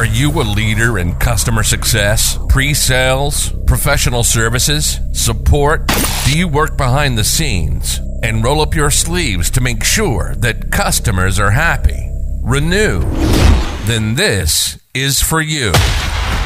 Are you a leader in customer success, pre sales, professional services, support? Do you work behind the scenes and roll up your sleeves to make sure that customers are happy? Renew. Then this is for you.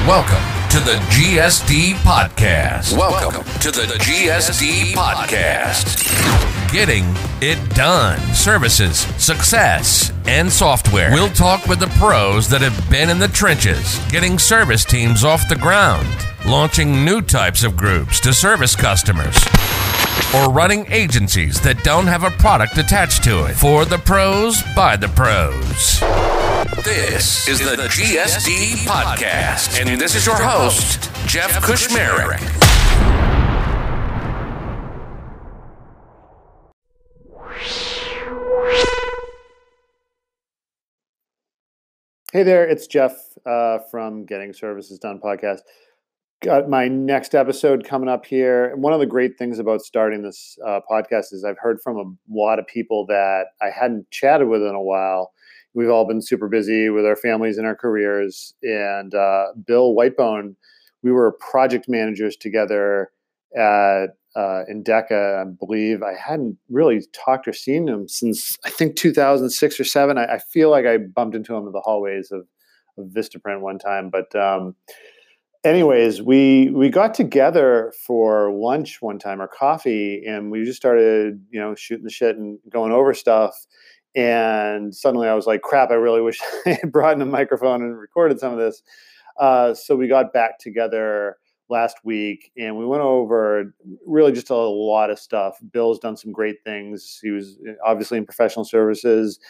Welcome to the GSD Podcast. Welcome to the GSD Podcast. Getting it done. Services, success, and software. We'll talk with the pros that have been in the trenches, getting service teams off the ground, launching new types of groups to service customers, or running agencies that don't have a product attached to it. For the pros, by the pros. This is the GSD Podcast, and this is your host, Jeff Kushmerek. Hey there, it's Jeff uh, from Getting Services Done podcast. Got my next episode coming up here. And one of the great things about starting this uh, podcast is I've heard from a lot of people that I hadn't chatted with in a while. We've all been super busy with our families and our careers. And uh, Bill Whitebone, we were project managers together at uh, Endeca, I believe. I hadn't really talked or seen him since I think 2006 or seven. I, I feel like I bumped into him in the hallways of, of Vistaprint one time. But um, anyways, we we got together for lunch one time or coffee, and we just started, you know, shooting the shit and going over stuff. And suddenly I was like, crap, I really wish I had brought in a microphone and recorded some of this. Uh, so we got back together last week and we went over really just a lot of stuff. Bill's done some great things. He was eh, obviously in professional services,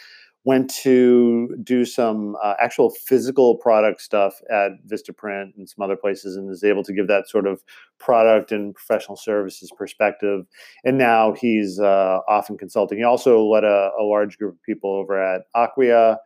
went to do some uh, actual physical product stuff at Vistaprint and some other places and is able to give that sort of product and professional services perspective. And now he's uh, consulting. He also led a, a large group of people over at Acquia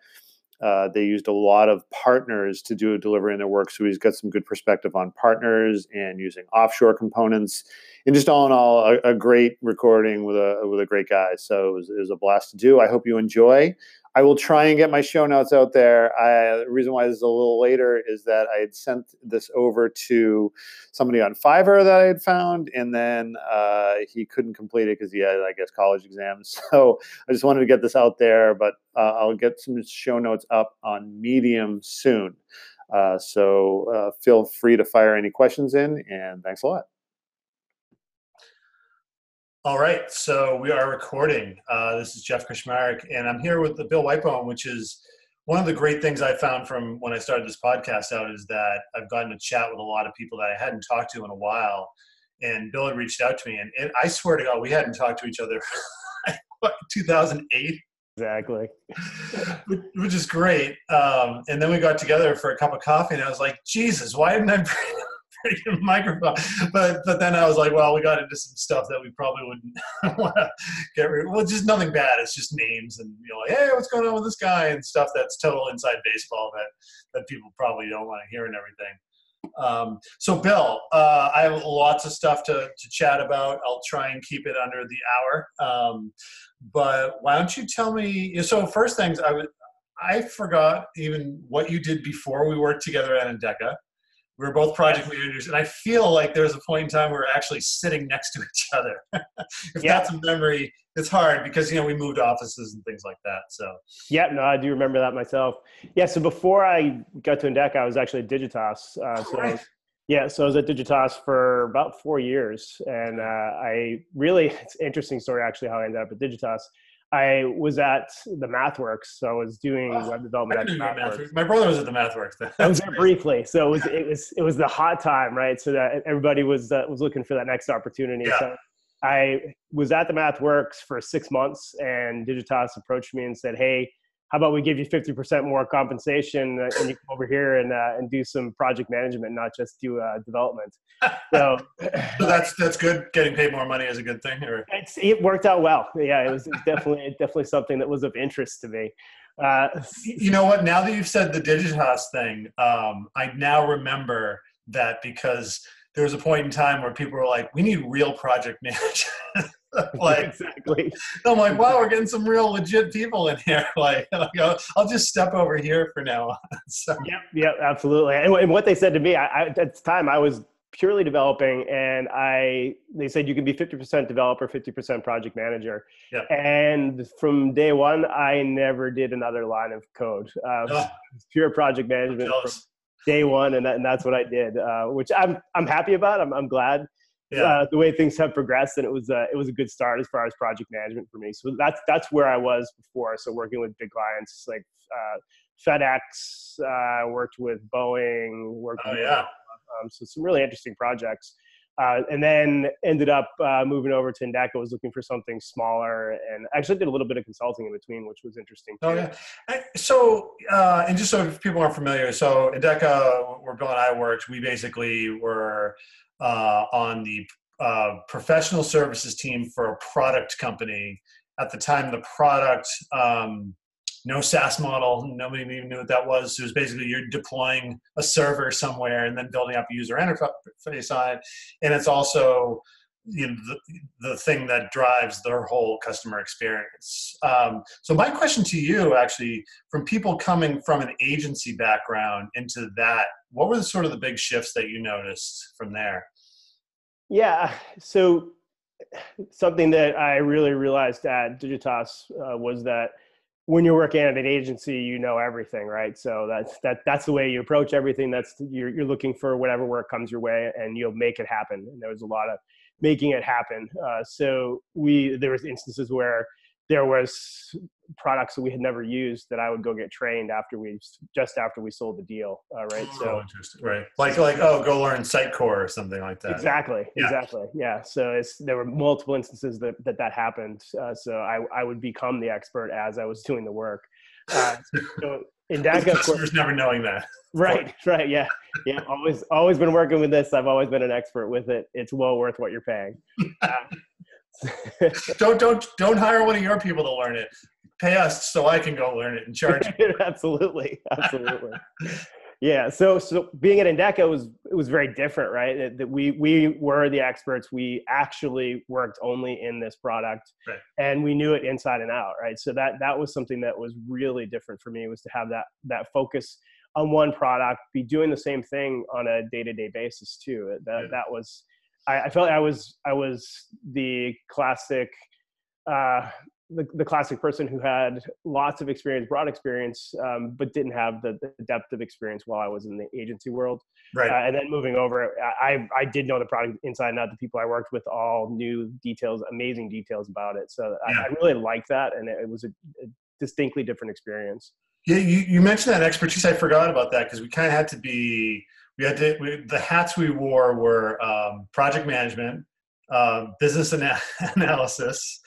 uh, they used a lot of partners to do a delivery in their work, so he's got some good perspective on partners and using offshore components. And just all in all, a, a great recording with a with a great guy. So it was, it was, a blast to do. I hope you enjoy. I will try and get my show notes out there. I, the reason why this is a little later is that I had sent this over to somebody on Fiverr that I had found, and then uh, he couldn't complete it because he had, I guess, college exams. So I just wanted to get this out there, but uh, I'll get some show notes up on Medium soon. Uh, so uh, feel free to fire any questions in, and thanks a lot. All right, so we are recording. Uh, this is Jeff Kushmerek, and I'm here with the Bill Whitebone, which is one of the great things I found from when I started this podcast out is that I've gotten to chat with a lot of people that I hadn't talked to in a while. And Bill had reached out to me, and, and I swear to God, we hadn't talked to each other 2008. Exactly. Which is great. Um, and then we got together for a cup of coffee, and I was like, Jesus, why didn't I microphone. But but then I was like, well, we got into some stuff that we probably wouldn't want to get rid. of. Well, just nothing bad. It's just names and you know, like, hey, what's going on with this guy and stuff that's total inside baseball that that people probably don't want to hear and everything. Um, so, Bill, uh, I have lots of stuff to, to chat about. I'll try and keep it under the hour. Um, but why don't you tell me? So, first things, I would I forgot even what you did before we worked together at Endeca we were both project managers, and I feel like there was a point in time we were actually sitting next to each other. if yeah. that's a memory, it's hard because you know we moved offices and things like that. So yeah, no, I do remember that myself. Yeah, so before I got to Endeca, I was actually at Digitas. Uh, so right. yeah, so I was at Digitas for about four years, and uh, I really it's an interesting story actually how I ended up at Digitas. I was at the MathWorks, so I was doing oh, web development at MathWorks. My brother was at the MathWorks. I was there briefly, so it was it was it was the hot time, right? So that everybody was uh, was looking for that next opportunity. Yeah. So I was at the MathWorks for six months, and Digitas approached me and said, "Hey, how about we give you 50% more compensation uh, and you come over here and, uh, and do some project management, not just do uh, development. So, so, that's, that's good. Getting paid more money is a good thing. Or? it worked out well. Yeah, it was, it was definitely, definitely something that was of interest to me. Uh, you know what, now that you've said the Digitas thing, um, I now remember that because there was a point in time where people were like, we need real project managers. like exactly. I'm like, wow, we're getting some real legit people in here. Like, I'll, I'll just step over here for now. on. so, Yep, yep, absolutely. And, and what they said to me, I, I, at the time, I was purely developing, and I they said you can be fifty percent developer, fifty percent project manager. Yep. And from day one, I never did another line of code. Uh, Oh. Pure project management from day one, and, that, and that's what I did, uh, which I'm I'm happy about. I'm I'm glad. Yeah. Uh, the way things have progressed, and it was uh, it was a good start as far as project management for me. So that's that's where I was before. So working with big clients like uh, FedEx, uh, worked with Boeing, worked Oh with yeah. um, so some really interesting projects. Uh, and then ended up uh, moving over to Endeca. Was looking for something smaller, and actually did a little bit of consulting in between, which was interesting. Too. Oh yeah. So, uh, and just so if people aren't familiar, so Endeca, where Bill and I worked, we basically were uh, on the uh, professional services team for a product company. At the time, the product, um, no SaaS model, nobody even knew what that was. It was basically you're deploying a server somewhere and then building up a user interface on it. And it's also you know, the, the thing that drives their whole customer experience. Um, so my question to you, actually, from people coming from an agency background into that, what were the sort of the big shifts that you noticed from there? Yeah. So something that I really realized at Digitas uh, was that when you're working at an agency, you know everything, right? So that's that that's the way you approach everything. That's you're you're looking for whatever work comes your way, and you'll make it happen. And there was a lot of making it happen. Uh, so we there was instances where there was products that we had never used that I would go get trained after we just after we sold the deal, uh, right? oh, So interesting. Right. Like, like, oh, go learn Sitecore or something like that. Exactly. Yeah. Exactly. Yeah. So it's there were multiple instances that that, that happened. Uh, so I I would become the expert as I was doing the work. Uh, so in With DACA, of course, customers never knowing that. right, right, yeah, yeah. Always always been working with this. I've always been an expert with it. It's well worth what you're paying. Uh, Don't, don't, don't hire one of your people to learn it. Pay us so I can go learn it and charge you. absolutely, absolutely. Yeah. So, so being at Endeca was it was very different, right? That- we we were the experts. We actually worked only in this product, Right. and we knew it inside and out, right? So that that was something that was really different for me was to have that that focus on one product, be doing the same thing on a day to day basis too. That Yeah. that was. I, I felt like I was I was the classic uh, the, the classic person who had lots of experience, broad experience, um, but didn't have the, the depth of experience while I was in the agency world. Right. Uh, and then moving over, I, I did know the product inside and out. The people I worked with all knew details, amazing details about it. So I, Yeah. I really liked that, and it, it was a, a distinctly different experience. Yeah, you, you mentioned that expertise. I forgot about that because we kind of had to be. We had to. We, the hats we wore were um, project management, uh, business ana- analysis,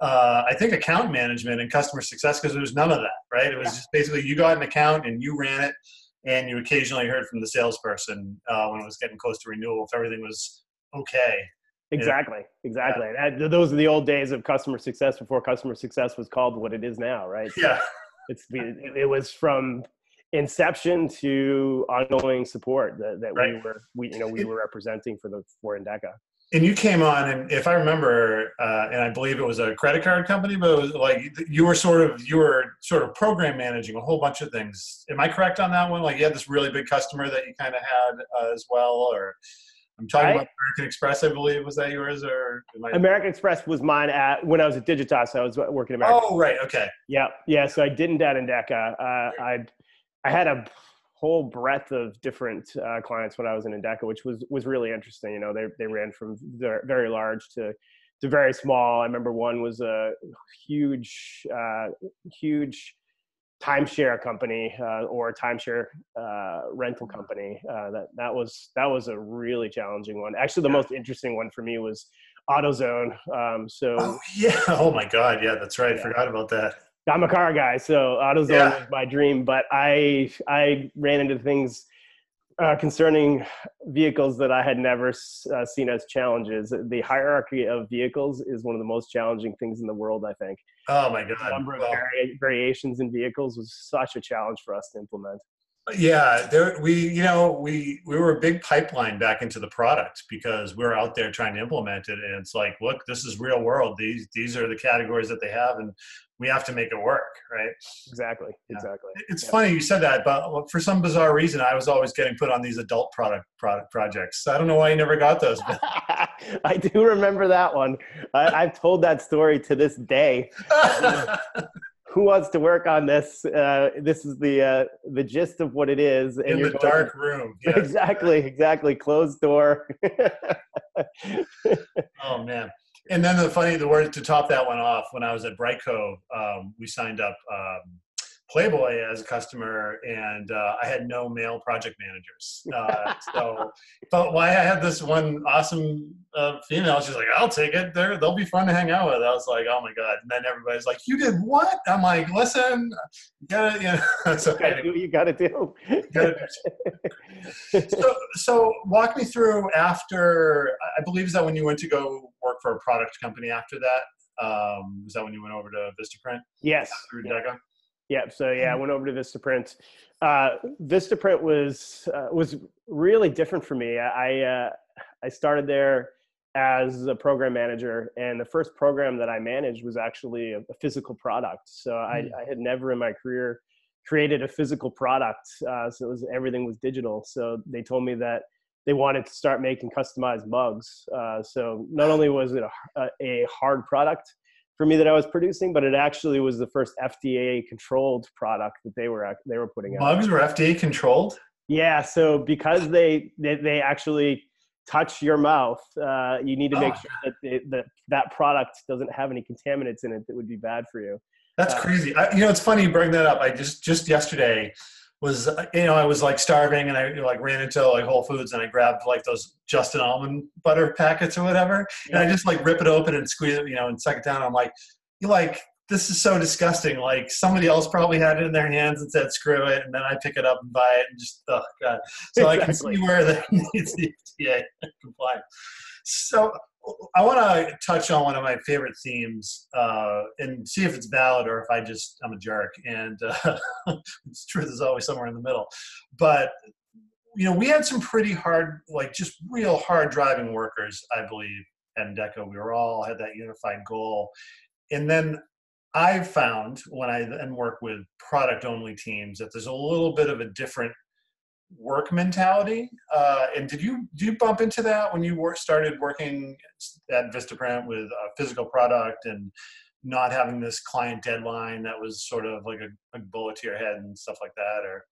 uh, I think account management and customer success because there was none of that. Right? It was Yeah. just basically you got an account and you ran it, and you occasionally heard from the salesperson uh, when it was getting close to renewal if everything was okay. Exactly, exactly. That, those are the old days of customer success before customer success was called what it is now, right? So Yeah. it's it, was from inception to ongoing support that, that we were we you know we were representing for the for Endeca. And you came on and if i remember uh, and i believe it was a credit card company but it was like you were sort of you were sort of program managing a whole bunch of things am i correct on that one like you had this really big customer that you kind of had uh, as well or i'm talking I- about american express i believe was that yours or I- American Express was mine at when I was at Digitas. I was working at American. oh right okay Yeah, yeah. So I didn't at Endeca. Uh, I I had a whole breadth of different uh, clients when I was in Endeca, which was was really interesting. You know, they they ran from very large to to very small. I remember one was a huge uh, huge timeshare company uh, or timeshare uh, rental company. Uh, that that was that was a really challenging one. Actually, the Yeah. most interesting one for me was AutoZone. Um, so oh yeah oh my god yeah that's right Yeah. forgot about that I'm a car guy, so AutoZone Yeah. was my dream. But I I ran into things uh, concerning vehicles that I had never uh, seen as challenges. The hierarchy of vehicles is one of the most challenging things in the world. I think oh my god! the number of vari- variations in vehicles was such a challenge for us to implement. Yeah, there we you know we we were a big pipeline back into the product because we are out there trying to implement it, and it's like, look, this is real world. These these are the categories that they have, and we have to make it work, right? Exactly, yeah. exactly. It's yeah. funny you said that, but for some bizarre reason, I was always getting put on these adult product product projects. I don't know why you never got those. But. I do remember that one. I, have told that story to this day. who wants to work on this? Uh, this is the uh, the gist of what it is. And In the dark to, room. Yes. Exactly, exactly. Closed door. oh man. And then the funny, the word to top that one off, when I was at Brightcove, um, we signed up um, Playboy as a customer, and uh, I had no male project managers. Uh, so, but why I had this one awesome uh, female, she's like, "I'll take it. They're, they'll be fun to hang out with." I was like, "Oh my god!" And then everybody's like, "You did what?" I'm like, "Listen, you gotta, you know, so, you gotta do what you gotta do." so, so walk me through after. I believe is that when you went to go work for a product company after that. Um, was that when you went over to Vistaprint? Yes. Through yeah. Yeah. So yeah, I mm-hmm. went over to Vistaprint. Uh, Vistaprint was uh, was really different for me. I uh, I started there as a program manager, and the first program that I managed was actually a, a physical product. So mm. I, I, had never in my career created a physical product. Uh, so it was everything was digital. So they told me that they wanted to start making customized mugs. Uh, so not only was it a, a hard product for me that I was producing, but it actually was the first FDA controlled product that they were they were putting out. Mugs were FDA controlled. Yeah, so because they they, they actually touch your mouth, uh, you need to make oh. sure that they, that that product doesn't have any contaminants in it that would be bad for you. That's uh, crazy. I, you know, it's funny you bring that up. I just just yesterday was uh, you know I was like starving and I like ran into like Whole Foods and I grabbed like those Justin almond butter packets or whatever yeah. and I just like rip it open and squeeze it you know and suck it down. I'm like you like this is so disgusting. Like somebody else probably had it in their hands and said screw it, and then I pick it up and buy it and just oh god. So exactly. I can see where that needs the FDA compliance. So I want to touch on one of my favorite themes uh, and see if it's valid or if I just I'm a jerk. And uh, truth is always somewhere in the middle. But you know, we had some pretty hard, like just real hard driving workers, I believe, at Endeca. We were all had that unified goal. And then I found when I then work with product only teams that there's a little bit of a different work mentality. Uh, and did you do you bump into that when you started working at Vistaprint with a physical product and not having this client deadline that was sort of like a, a bullet to your head and stuff like that, or?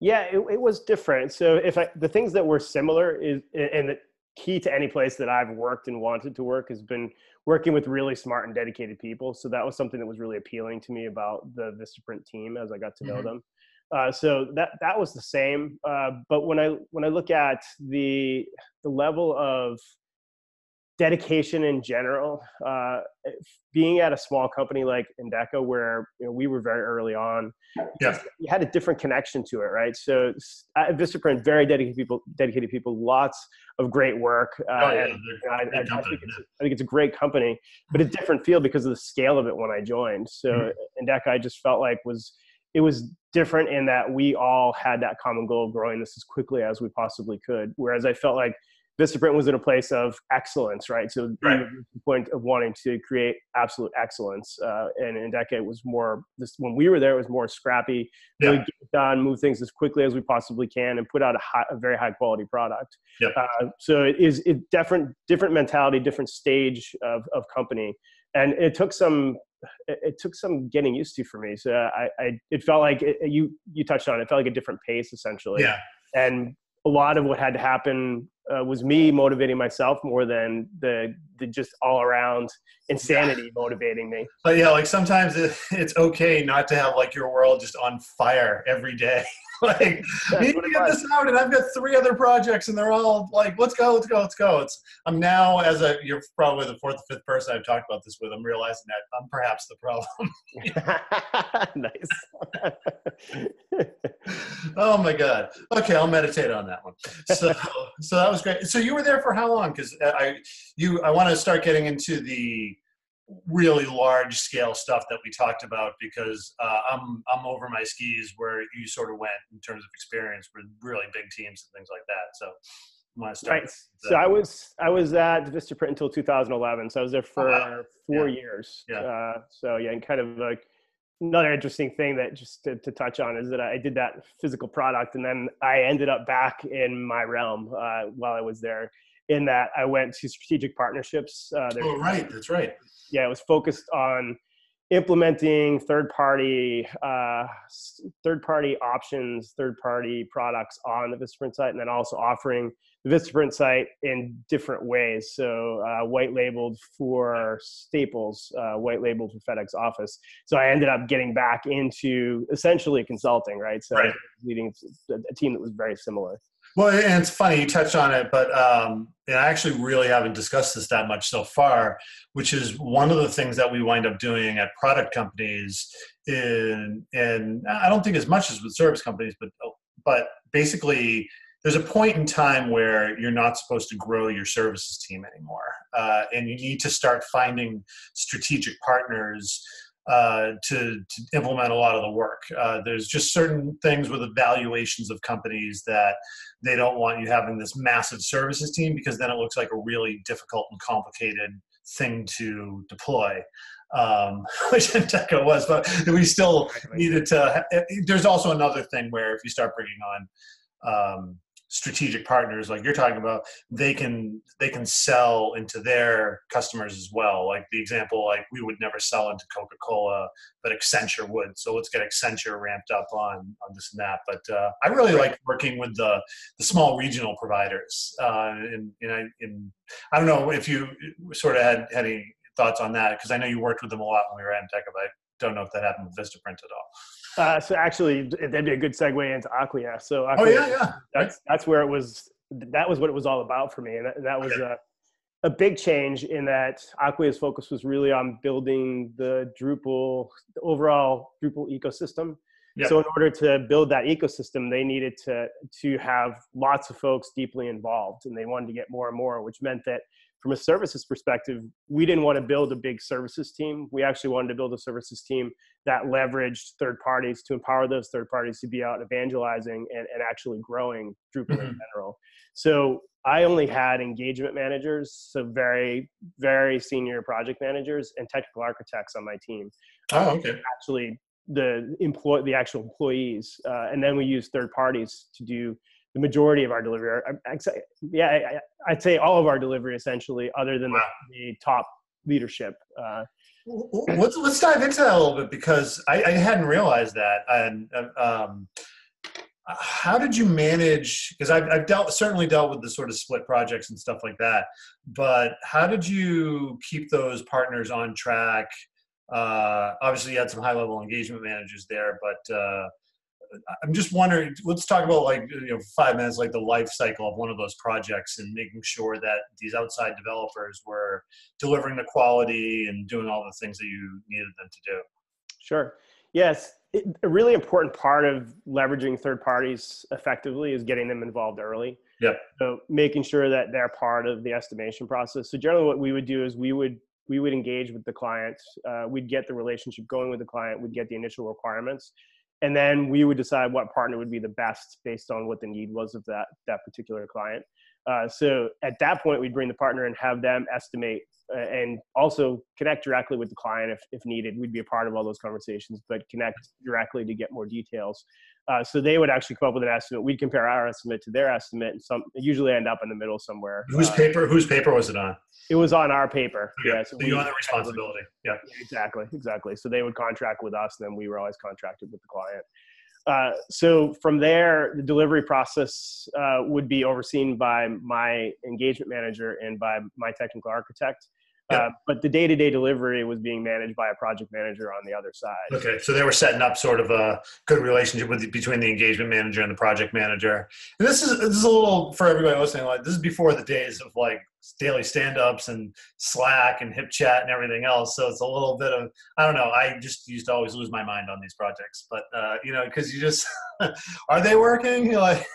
Yeah, it, it was different. So if I, the things that were similar is, and the key to any place that I've worked and wanted to work has been working with really smart and dedicated people. So that was something that was really appealing to me about the Vistaprint team as I got to know mm-hmm. them. Uh, so that that was the same. Uh, but when I when I look at the the level of dedication in general, uh, being at a small company like Endeca, where you know, we were very early on, yeah. you had a different connection to it, right? So at Vistaprint, very dedicated people, dedicated people, lots of great work. Uh, oh, yeah. I, I, I, think I, think it's, a great company, but a different feel because of the scale of it when I joined. So mm-hmm. Endeca, I just felt like was it was different in that we all had that common goal of growing this as quickly as we possibly could. Whereas I felt like Vistaprint was in a place of excellence, right? So right. the point of wanting to create absolute excellence. Uh, and Endeca was more this when we were there, it was more scrappy, yeah. really get done, move things as quickly as we possibly can, and put out a, high, a very high quality product. Yep. Uh, so it is it different different mentality, different stage of, of company, and it took some it, it, took some getting used to for me. So uh, I, I it felt like it, you you touched on it. it felt like a different pace essentially. Yeah. And a lot of what had to happen uh, was me motivating myself more than the the just all around insanity yeah. motivating me. But yeah, like sometimes it, it's okay not to have like your world just on fire every day. like we need to get this out, and I've got three other projects, and they're all like, "Let's go, let's go, let's go." It's I'm now as a you're probably the fourth or fifth person I've talked about this with. I'm realizing that I'm perhaps the problem. nice. oh my god. Okay, I'll meditate on that one. So so that was great. So you were there for how long? Because I you I want to start getting into the really large scale stuff that we talked about because uh, I'm I'm over my skis where you sort of went in terms of experience with really big teams and things like that. So. want to Right. So I was I was at Vistaprint until 2011. So I was there for four yeah. years. Yeah. Uh, so yeah, and kind of like another interesting thing that just to, to, touch on is that I did that physical product, and then I ended up back in my realm uh, while I was there. In that I went to strategic partnerships. Uh, oh, right. That's right. Yeah, it was focused on implementing third party uh, third party options third party products on the vistaprint site and then also offering the vistaprint site in different ways. So uh, white labeled for staples uh, white labeled for fedex office. So i ended up getting back into essentially consulting right? So right. leading a team that was very similar well, and it's funny you touched on it, but um, I actually really haven't discussed this that much so far. Which is one of the things that we wind up doing at product companies, in and I don't think as much as with service companies, but but basically there's a point in time where you're not supposed to grow your services team anymore, uh, and you need to start finding strategic partners uh, to, to, implement a lot of the work. Uh, there's just certain things with evaluations of companies that they don't want you having this massive services team because then it looks like a really difficult and complicated thing to deploy. Um, which Endeca was, but we still needed to. There's also another thing where if you start bringing on um, strategic partners like you're talking about they can they can sell into their customers as well. Like the example like we would never sell into coca-cola but accenture would. So let's get accenture ramped up on on this and that. But uh, i really right. like working with the the small regional providers uh, and, and I, in, I don't know if you sort of had, had any thoughts on that because i know you worked with them a lot when we were at Endeca, but i don't know if that happened with vistaprint at all uh, so actually, that'd be a good segue into Acquia. So Acquia, oh yeah, yeah, that's that's where it was. That was what it was all about for me, and that, that was okay. a, a big change in that Acquia's focus was really on building the Drupal, the overall Drupal ecosystem. Yep. So in order to build that ecosystem, they needed to to have lots of folks deeply involved, and they wanted to get more and more, which meant that from a services perspective, we didn't want to build a big services team. We actually wanted to build a services team that leveraged third parties to empower those third parties to be out evangelizing and, and actually growing Drupal mm-hmm. in general. So I only had engagement managers, so very, very senior project managers and technical architects on my team. Oh, okay. Actually, the employ the actual employees, uh, and then we use third parties to do the majority of our delivery. I, I, yeah, I, would say all of our delivery essentially, other than wow. the, the, top leadership. Uh, let's let's dive into that a little bit because I, I hadn't realized that. And um, how did you manage? Because I've, I've dealt certainly dealt with the sort of split projects and stuff like that. But how did you keep those partners on track? Uh, obviously, you had some high level engagement managers there, but uh, I'm just wondering. Let's talk about like you know five minutes, like the life cycle of one of those projects, and making sure that these outside developers were delivering the quality and doing all the things that you needed them to do. Sure. Yes, it, a really important part of leveraging third parties effectively is getting them involved early. Yeah. So making sure that they're part of the estimation process. So generally, what we would do is we would we would engage with the client. Uh, we'd get the relationship going with the client. We'd get the initial requirements and then we would decide what partner would be the best based on what the need was of that that particular client. Uh, so at that point we'd bring the partner and have them estimate uh, and also connect directly with the client if, if needed. We'd be a part of all those conversations but connect directly to get more details uh, so they would actually come up with an estimate we'd compare our estimate to their estimate and some usually end up in the middle somewhere whose uh, paper whose paper was it on it was on our paper. Okay. Yeah, so, so you had the responsibility. Yeah. Exactly. Exactly. So they would contract with us, and then we were always contracted with the client. Uh, so from there, the delivery process uh, would be overseen by my engagement manager and by my technical architect. Uh, but the day-to-day delivery was being managed by a project manager on the other side. Okay, so they were setting up sort of a good relationship with between the engagement manager and the project manager. And this is this is a little for everybody listening. Like this is before the days of like daily stand-ups and Slack and HipChat and everything else. So it's a little bit of I don't know. I just used to always lose my mind on these projects, but uh, you know, because you just are they working? You're like.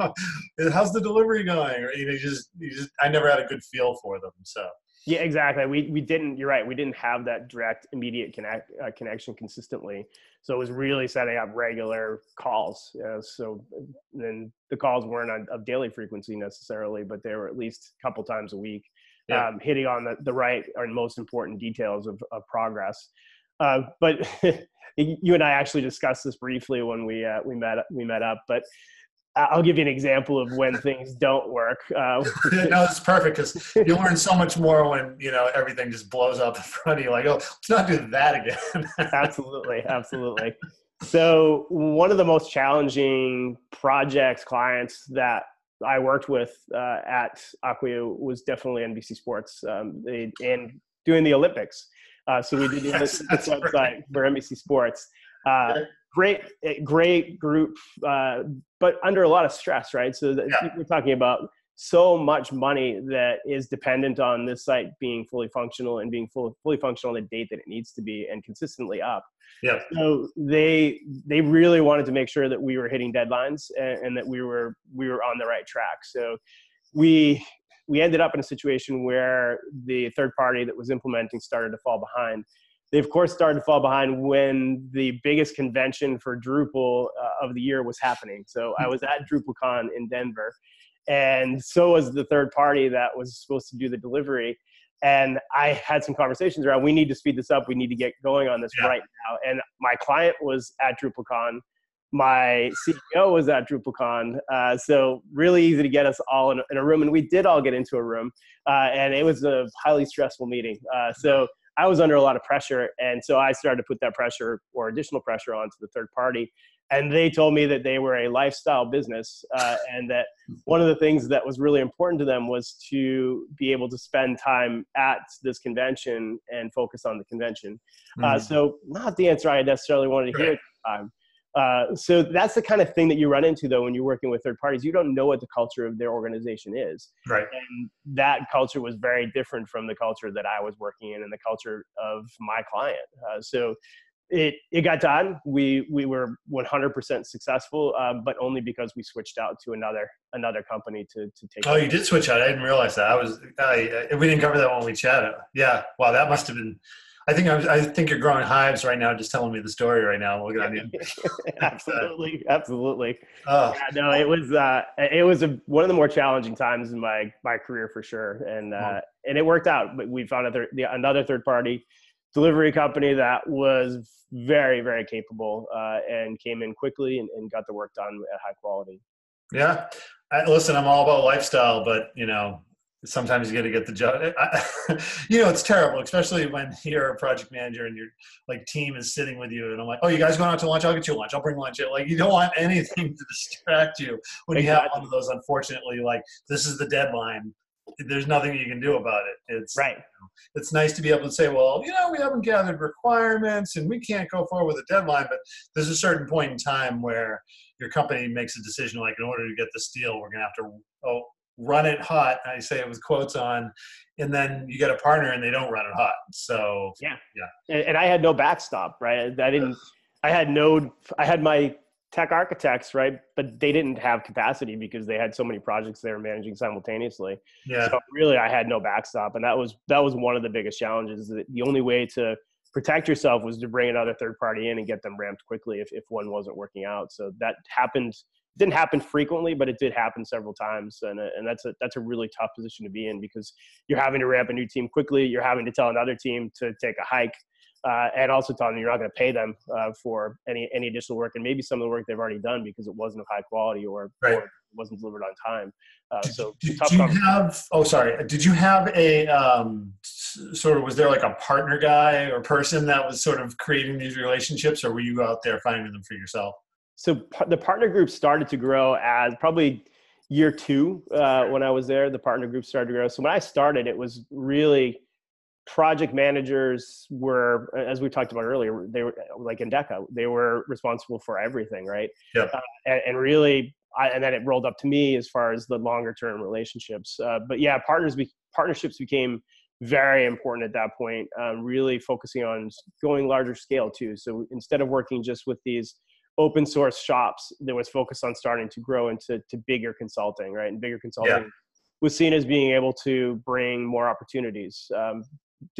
how's the delivery going or you know you just you just i never had a good feel for them so Yeah, exactly. We we didn't. You're right. We didn't have that direct, immediate connect uh, connection consistently. So it was really setting up regular calls. Uh, so then the calls weren't on, of daily frequency necessarily, but they were at least a couple times a week, yeah. um, hitting on the, the right and most important details of, of progress. Uh, but you and I actually discussed this briefly when we uh, we met we met up. But I'll give you an example of when things don't work. Uh, no, it's perfect because you learn so much more when you know everything just blows up in front of you. Like, oh, let's not do that again. absolutely, absolutely. So one of the most challenging projects clients that I worked with uh, at Acquia was definitely NBC Sports um, they, and doing the Olympics. Uh, so we did the yes, website for NBC Sports. Uh, great eh, great group uh, but under a lot of stress right? So yeah. we're talking about so much money that is dependent on this site being fully functional and being full, fully functional on the date that it needs to be and consistently up. Yeah. So they they really wanted to make sure that we were hitting deadlines and, and that we were we were on the right track. So we we ended up in a situation where the third party that was implementing started to fall behind they of course started to fall behind when the biggest convention for Drupal uh, of the year was happening. So I was at DrupalCon in Denver, and so was the third party that was supposed to do the delivery. And I had some conversations around we need to speed this up. We need to get going on this yeah. right now. And my client was at DrupalCon. My CEO was at DrupalCon. Uh, so really easy to get us all in, in, a room. And we did all get into a room. Uh, and it was a highly stressful meeting. Uh, so I was under a lot of pressure. And so I started to put that pressure or additional pressure onto the third party. And they told me that they were a lifestyle business uh, and that one of the things that was really important to them was to be able to spend time at this convention and focus on the convention. Uh, mm-hmm. Uh, so, not the answer I necessarily wanted to hear at the time. Uh, so that's the kind of thing that you run into though when you're working with third parties. You don't know what the culture of their organization is, right? And that culture was very different from the culture that I was working in and the culture of my client. Uh, so it it got done. We we were 100% successful, um, but only because we switched out to another another company to to take. Oh, you did switch out. I didn't realize that. I was I, we didn't cover that when we chatted. Yeah, wow, that must have been I think I'm, i think you're growing hives right now, just telling me the story right now. Looking at you. absolutely, absolutely. Oh. Yeah, no, it was uh, it was a, one of the more challenging times in my my career for sure, and uh, oh. and it worked out. But we found a the, another third party delivery company that was very very capable uh, and came in quickly and, and got the work done at high quality. Yeah, I, listen, I'm all about lifestyle, but you know, sometimes you got to get the job. I, you know, it's terrible, especially when you're a project manager and your like team is sitting with you, and I'm like, "Oh, you guys going out to lunch? I'll get you lunch. I'll bring lunch." Like, you don't want anything to distract you when exactly. you have one of those. Unfortunately, like this is the deadline. There's nothing you can do about it. It's right. You know, it's nice to be able to say, "Well, you know, we haven't gathered requirements, and we can't go forward with a deadline." But there's a certain point in time where your company makes a decision, like, in order to get this deal, we're going to have to oh run it hot. I say it with quotes on, and then you get a partner and they don't run it hot. So yeah, yeah. And, and I had no backstop, right? I didn't. I had no. I had my tech architects, right? But they didn't have capacity because they had so many projects they were managing simultaneously. Yeah. So really, I had no backstop, and that was that was one of the biggest challenges. That the only way to protect yourself was to bring another third party in and get them ramped quickly if, if one wasn't working out. So that happened didn't happen frequently, but it did happen several times, and and that's a that's a really tough position to be in because you're having to ramp a new team quickly. You're having to tell another team to take a hike, uh, and also tell them you're not going to pay them uh, for any any additional work, and maybe some of the work they've already done because it wasn't of high quality or, right. or wasn't delivered on time. Uh, so did, did you have? Oh, sorry. Did you have a um, sort of? Was there like a partner guy or person that was sort of creating these relationships, or were you out there finding them for yourself? So the partner group started to grow as probably year two uh, when I was there. The partner group started to grow. So when I started, it was really project managers were, as we talked about earlier, they were like Endeca, They were responsible for everything, right? Yeah. Uh, and, and, really, I, and then it rolled up to me as far as the longer term relationships. Uh, but yeah, partners be, partnerships became very important at that point. Um, really focusing on going larger scale too. So instead of working just with these open source shops that was focused on starting to grow into to bigger consulting, right? And bigger consulting, yeah. was seen as being able to bring more opportunities. Um,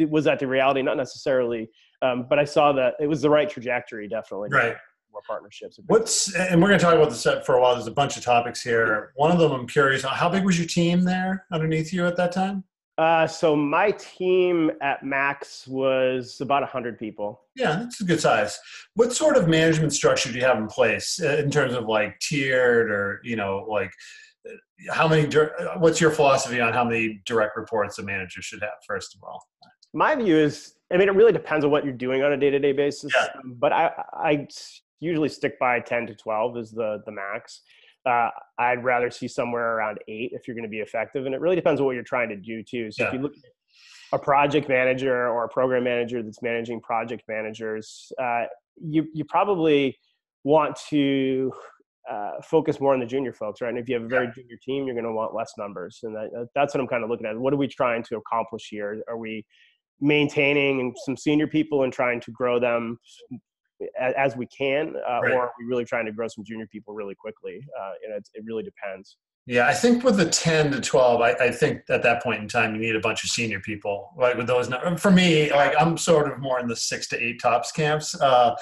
was that the reality? Not necessarily, um, but I saw that it was the right trajectory, definitely. Right. More partnerships. What's and we're going to talk about this for a while. There's a bunch of topics here. One of them, I'm curious. How big was your team there underneath you at that time? Uh, so my team at Max was about 100 people. Yeah, that's a good size. What sort of management structure do you have in place uh, in terms of like tiered or you know like uh, how many? What's your philosophy on how many direct reports a manager should have? First of all, my view is, I mean, it really depends on what you're doing on a day-to-day basis. Yeah. But I, I usually stick by 10 to 12 is the the max. Uh, I'd rather see somewhere around eight if you're going to be effective. And it really depends on what you're trying to do too. So Yeah. if you look at a project manager or a program manager that's managing project managers, uh, you you probably want to uh, focus more on the junior folks, right? And if you have a very junior team, you're going to want less numbers, and that, that's what I'm kind of looking at. What are we trying to accomplish here? Are we maintaining some senior people and trying to grow them as, we can, uh, Right. or are we really trying to grow some junior people really quickly? Uh, and it, it really depends. Yeah, I think with the 10 to 12, I, I think at that point in time, you need a bunch of senior people. Like with those, for me, like I'm sort of more in the six to eight tops camps. Uh,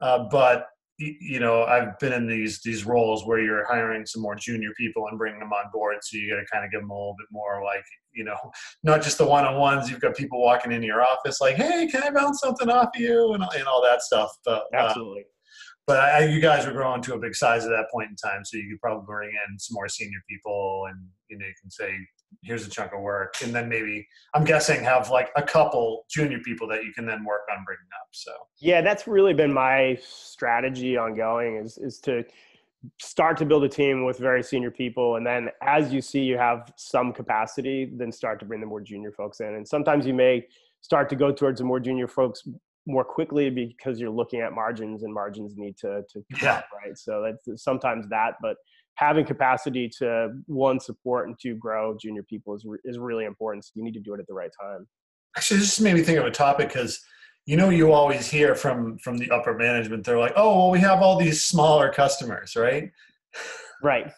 uh, but you know, I've been in these these roles where you're hiring some more junior people and bringing them on board. So you got to kind of give them a little bit more, like you know, not just the one on ones. You've got people walking into your office like, "Hey, can I bounce something off of you?" and and all that stuff. But uh, Absolutely. but I, you guys were growing to a big size at that point in time, so you could probably bring in some more senior people, and you know you can say, "Here's a chunk of work," and then maybe I'm guessing have like a couple junior people that you can then work on bringing up. So Yeah, that's really been my strategy ongoing is is to start to build a team with very senior people and then as you see you have some capacity then start to bring the more junior folks in and sometimes you may start to go towards the more junior folks more quickly because you're looking at margins and margins need to to Yeah. up, right so that's sometimes that but having capacity to one support and two grow junior people is re- is really important so you need to do it at the right time actually, this just made me think of a topic because you know you always hear from from the upper management they're like, "Oh, well, we have all these smaller customers, right?" right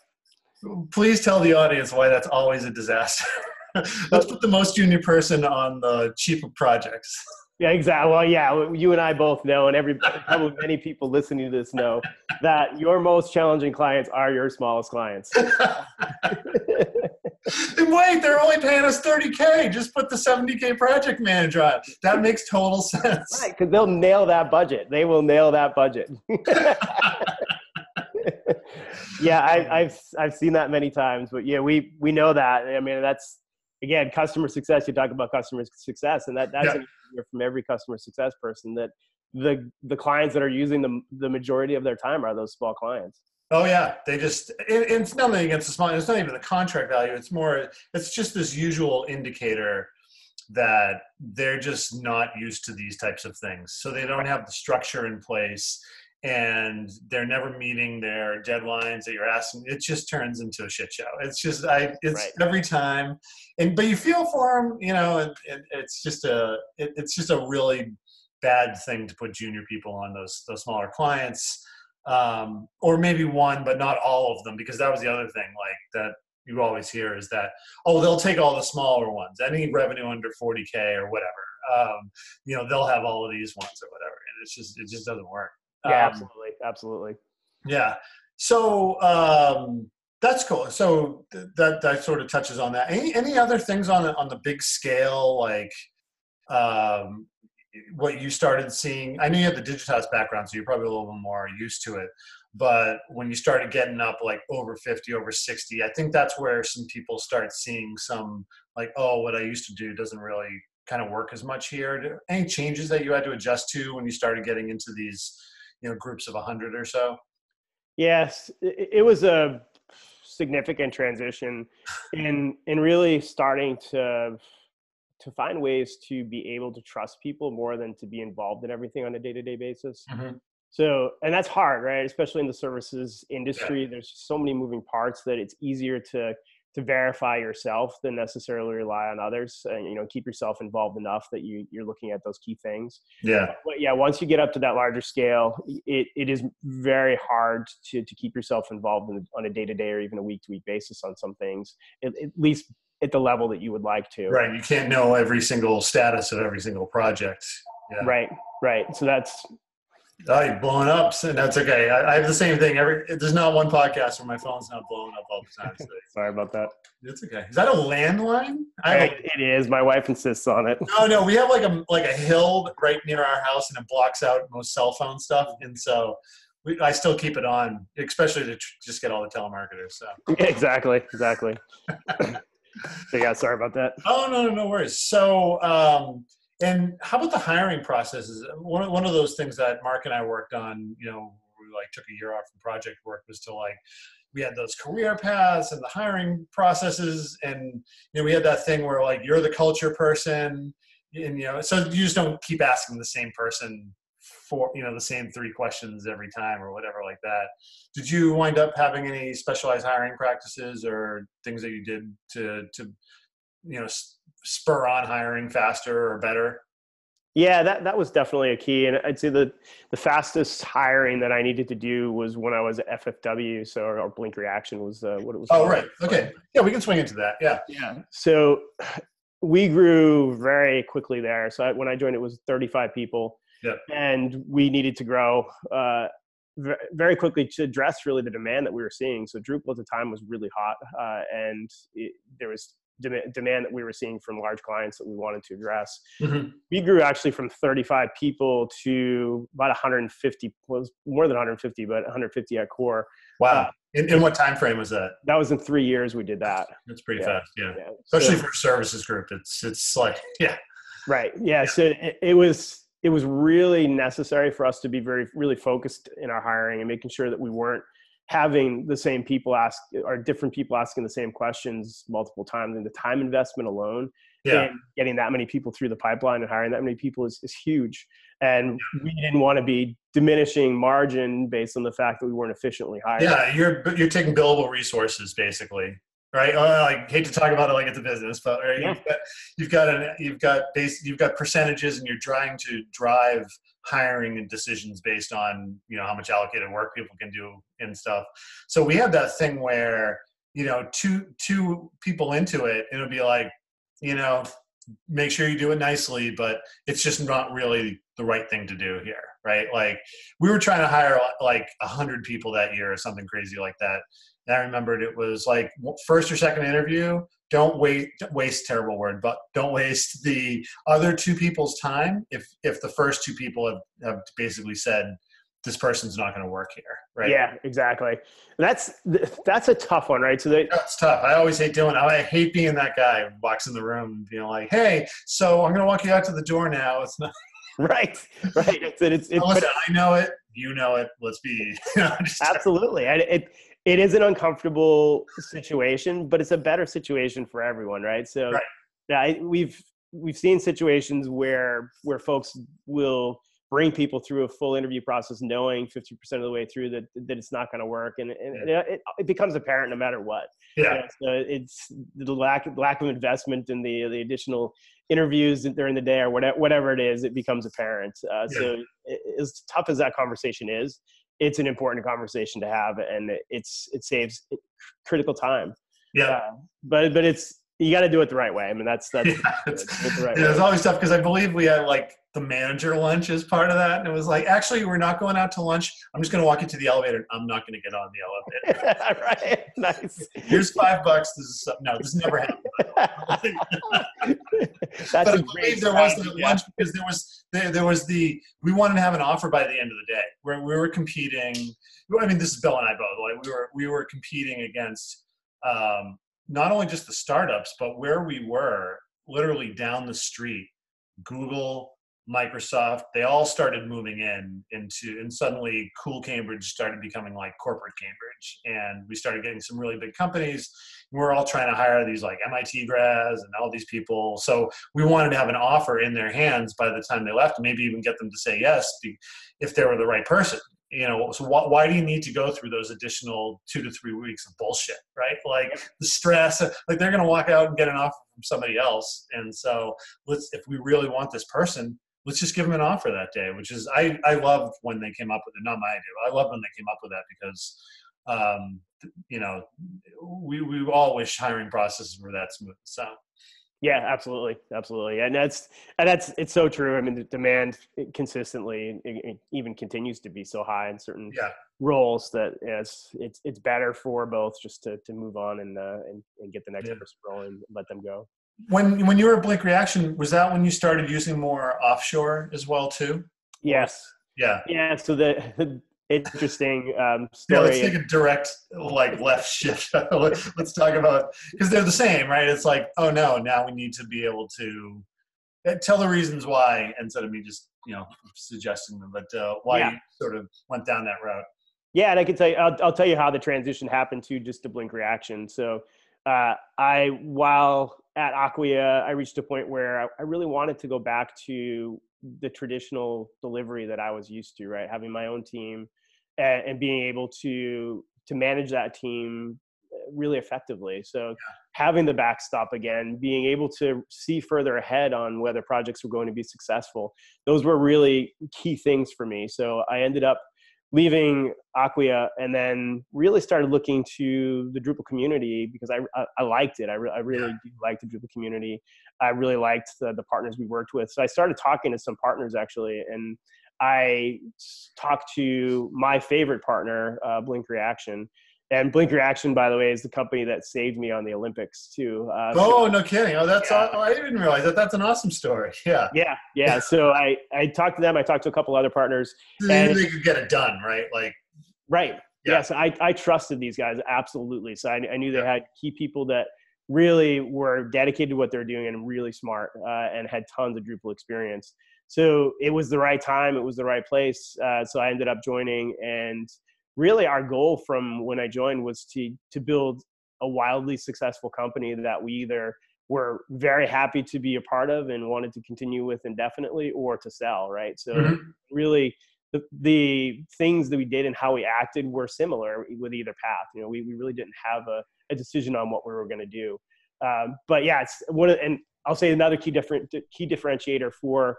Please tell the audience why that's always a disaster. Let's put the most junior person on the cheaper projects. Yeah, exactly. Well, yeah, you and I both know, and every probably many people listening to this know that your most challenging clients are your smallest clients. And wait, they're only paying us 30K. Just put the 70K project manager on. That makes total sense. right, because they'll nail that budget. They will nail that budget. yeah, I, I've I've seen that many times, but yeah, we we know that. I mean, that's again customer success. You talk about customer success, and that that's Yeah. from every customer success person that the the clients that are using the the majority of their time are those small clients. Oh yeah, they just it, it's nothing against the small. It's not even the contract value. It's more. It's just this usual indicator that they're just not used to these types of things. So they don't have the structure in place, and they're never meeting their deadlines that you're asking. It just turns into a shit show. It's just I. It's Right. every time, and but you feel for them, you know. And, and it's just a. It, it's just a really bad thing to put junior people on those those smaller clients um, or maybe one, but not all of them, because that was the other thing, like that you always hear is that oh they'll take all the smaller ones, any revenue under 40k or whatever, um, you know they'll have all of these ones or whatever, and it's just it just doesn't work. Yeah, Um, absolutely, absolutely. yeah. So um, that's cool. So th- that that sort of touches on that. Any any other things on the, on the big scale, like um, what you started seeing? I know you have the Digitas background, so you're probably a little bit more used to it. But when you started getting up like over 50, over 60, I think that's where some people start seeing some like, oh, what I used to do doesn't really kind of work as much here. Any changes that you had to adjust to when you started getting into these, you know, groups of 100 or so? Yes, it, was a significant transition in in really starting to to find ways to be able to trust people more than to be involved in everything on a day-to-day basis. Mhm. So, and that's hard, right? Especially in the services industry, there's so many moving parts that it's easier to to verify yourself than necessarily rely on others and you know keep yourself involved enough that you you're looking at those key things. Yeah. But yeah once you get up to that larger scale it, it is very hard to to keep yourself involved in, on a day-to-day or even a week-to-week basis on some things at, at least at the level that you would like to. Right you can't know every single status of every single project. Yeah. right right. So that's Oh, you're blowing up. So that's okay. I, I, have the same thing. Every there's not one podcast where my phone's not blowing up all the time. So. Sorry about that. It's okay. Is that a landline? I it is. My wife insists on it. No, no. We have like a like a hill right near our house, and it blocks out most cell phone stuff. And so we, I still keep it on, especially to tr- just get all the telemarketers. So exactly, exactly. so yeah, sorry about that. Oh no, no, no worries. So. um and how about the hiring processes? One, one of those things that Mark and I worked on, you know, we like took a year off from project work was to like, we had those career paths and the hiring processes. And, you know, we had that thing where like, you're the culture person and, you know, so you just don't keep asking the same person for, you know, the same three questions every time or whatever like that. Did you wind up having any specialized hiring practices or things that you did to, to, you know, spur on hiring faster or better? Yeah, that, that was definitely a key. And I'd say the, the fastest hiring that I needed to do was when I was at FFW. So, our Blink Reaction was uh, what it was. Oh, called. right. Okay. Yeah, we can swing into that. Yeah. Yeah. So we grew very quickly there. So I, when I joined, it was 35 people. Yeah. And we needed to grow uh, very quickly to address really the demand that we were seeing. So Drupal at the time was really hot, uh, and it, there was demand that we were seeing from large clients that we wanted to address. Mm-hmm. We grew actually from 35 people to about 150, was more than 150, but 150 at core. Wow. Uh, in, in, what time frame was that? That was in three years we did that. That's pretty yeah. fast. Yeah. yeah. Especially so, for a services group. It's, it's like, yeah. Right. Yeah. yeah. So it, it was, it was really necessary for us to be very, really focused in our hiring and making sure that we weren't having the same people ask or different people asking the same questions multiple times and the time investment alone yeah. and getting that many people through the pipeline and hiring that many people is, is huge and we didn't want to be diminishing margin based on the fact that we weren't efficiently hiring yeah you're you're taking billable resources basically right? Oh, I hate to talk about it like it's a business, but right? yeah. you've got you've got an you've got base you've got percentages, and you're trying to drive hiring and decisions based on you know how much allocated work people can do and stuff. So we have that thing where you know two two people into it, it'll be like you know make sure you do it nicely, but it's just not really the right thing to do here, right? Like we were trying to hire like a hundred people that year or something crazy like that and I remembered it was like first or second interview. Don't wait, waste terrible word, but don't waste the other two people's time. If if the first two people have, have basically said this person's not going to work here, right? Yeah, exactly. That's that's a tough one, right? So they, that's tough. I always hate doing. I hate being that guy who walks in the room and being like, "Hey, so I'm going to walk you out to the door now." It's not right, right. It's it's, it's I know it. You know it. Let's be you know, absolutely. it it is an uncomfortable situation, but it's a better situation for everyone, right? So right. yeah, I, we've we've seen situations where where folks will bring people through a full interview process knowing 50% of the way through that that it's not going to work and, and yeah. it, it, becomes apparent no matter what yeah you know, so it's the lack lack of investment in the the additional interviews during the day or whatever whatever it is it becomes apparent uh, yeah. so as tough as that conversation is it's an important conversation to have and it's it saves critical time. Yeah. Uh, but but it's you got to do it the right way. I mean that's that's, yeah, it's, it's, the right yeah, it's always tough because i believe we had like the manager lunch as part of that. And it was like actually we're not going out to lunch. I'm just going to walk into the elevator. I'm not going to get on the elevator. Right nice. Here's five bucks. This is no this never happened. That's but I believe there was that yeah. lunch because there was there, there was the we wanted to have an offer by the end of the day. Where we were competing. I mean, this is Bill and I both. Like we were we were competing against um, not only just the startups, but where we were literally down the street, Google, Microsoft, they all started moving in into, and suddenly Cool Cambridge started becoming like corporate Cambridge, and we started getting some really big companies. We're all trying to hire these like MIT grads and all these people. So we wanted to have an offer in their hands by the time they left, maybe even get them to say yes if they were the right person. you know so wh- why do you need to go through those additional two to three weeks of bullshit right like the stress like they're going to walk out and get an offer from somebody else and so let's if we really want this person let's just give them an offer that day which is i i loved when they came up with it not my idea i love when they came up with that because um you know we we all wish hiring processes were that smooth so yeah, absolutely, absolutely, and that's and that's it's so true. I mean, the demand consistently it, even continues to be so high in certain yeah. roles that it's it's it's better for both just to to move on and uh, and, and get the next Yeah. person rolling, and let them go. When when you were at blink reaction was that when you started using more offshore as well too Yes, yeah yeah. So the interesting um, yeah let's take a direct like left shift let's talk about because they're the same right it's like oh no now we need to be able to uh, tell the reasons why instead of me just you know suggesting them but uh, why Yeah. you sort of went down that route Yeah, and I can tell you, I'll, I'll tell you how the transition happened to just to Blink Reaction. So, uh, I while at Acquia, I reached a point where I, really wanted to go back to the traditional delivery that I was used to, right? Having my own team and, and being able to to manage that team uh, really effectively. So, having the backstop again, being able to see further ahead on whether projects were going to be successful, those were really key things for me. So, I ended up leaving Acquia and then really started looking to the Drupal community because I, I, I liked it. I, re- I really Yeah. do like the Drupal community. I really liked the, the partners we worked with. So I started talking to some partners actually, and I talked to my favorite partner, uh, Blink Reaction. And Blink Reaction, by the way, is the company that saved me on the Olympics too. Uh, so- oh no kidding oh that's Yeah. oh, i didn't realize that that's an awesome story yeah yeah, yeah. So I, I talked to them. I talked to a couple other partners. And- they could get it done right like Right. Yeah. Yes, I, I trusted these guys absolutely. So I, I knew they had key people that really were dedicated to what they're doing and really smart uh, and had tons of Drupal experience. So it was the right time. It was the right place. Uh, so I ended up joining, and really our goal from when I joined was to to build a wildly successful company that we either were very happy to be a part of and wanted to continue with indefinitely, or to sell. Right. So Mhm. really the, the things that we did and how we acted were similar with either path. You know, we, we really didn't have a, a decision on what we were going to do. Um, but yeah, it's one of, and I'll say another key different key differentiator for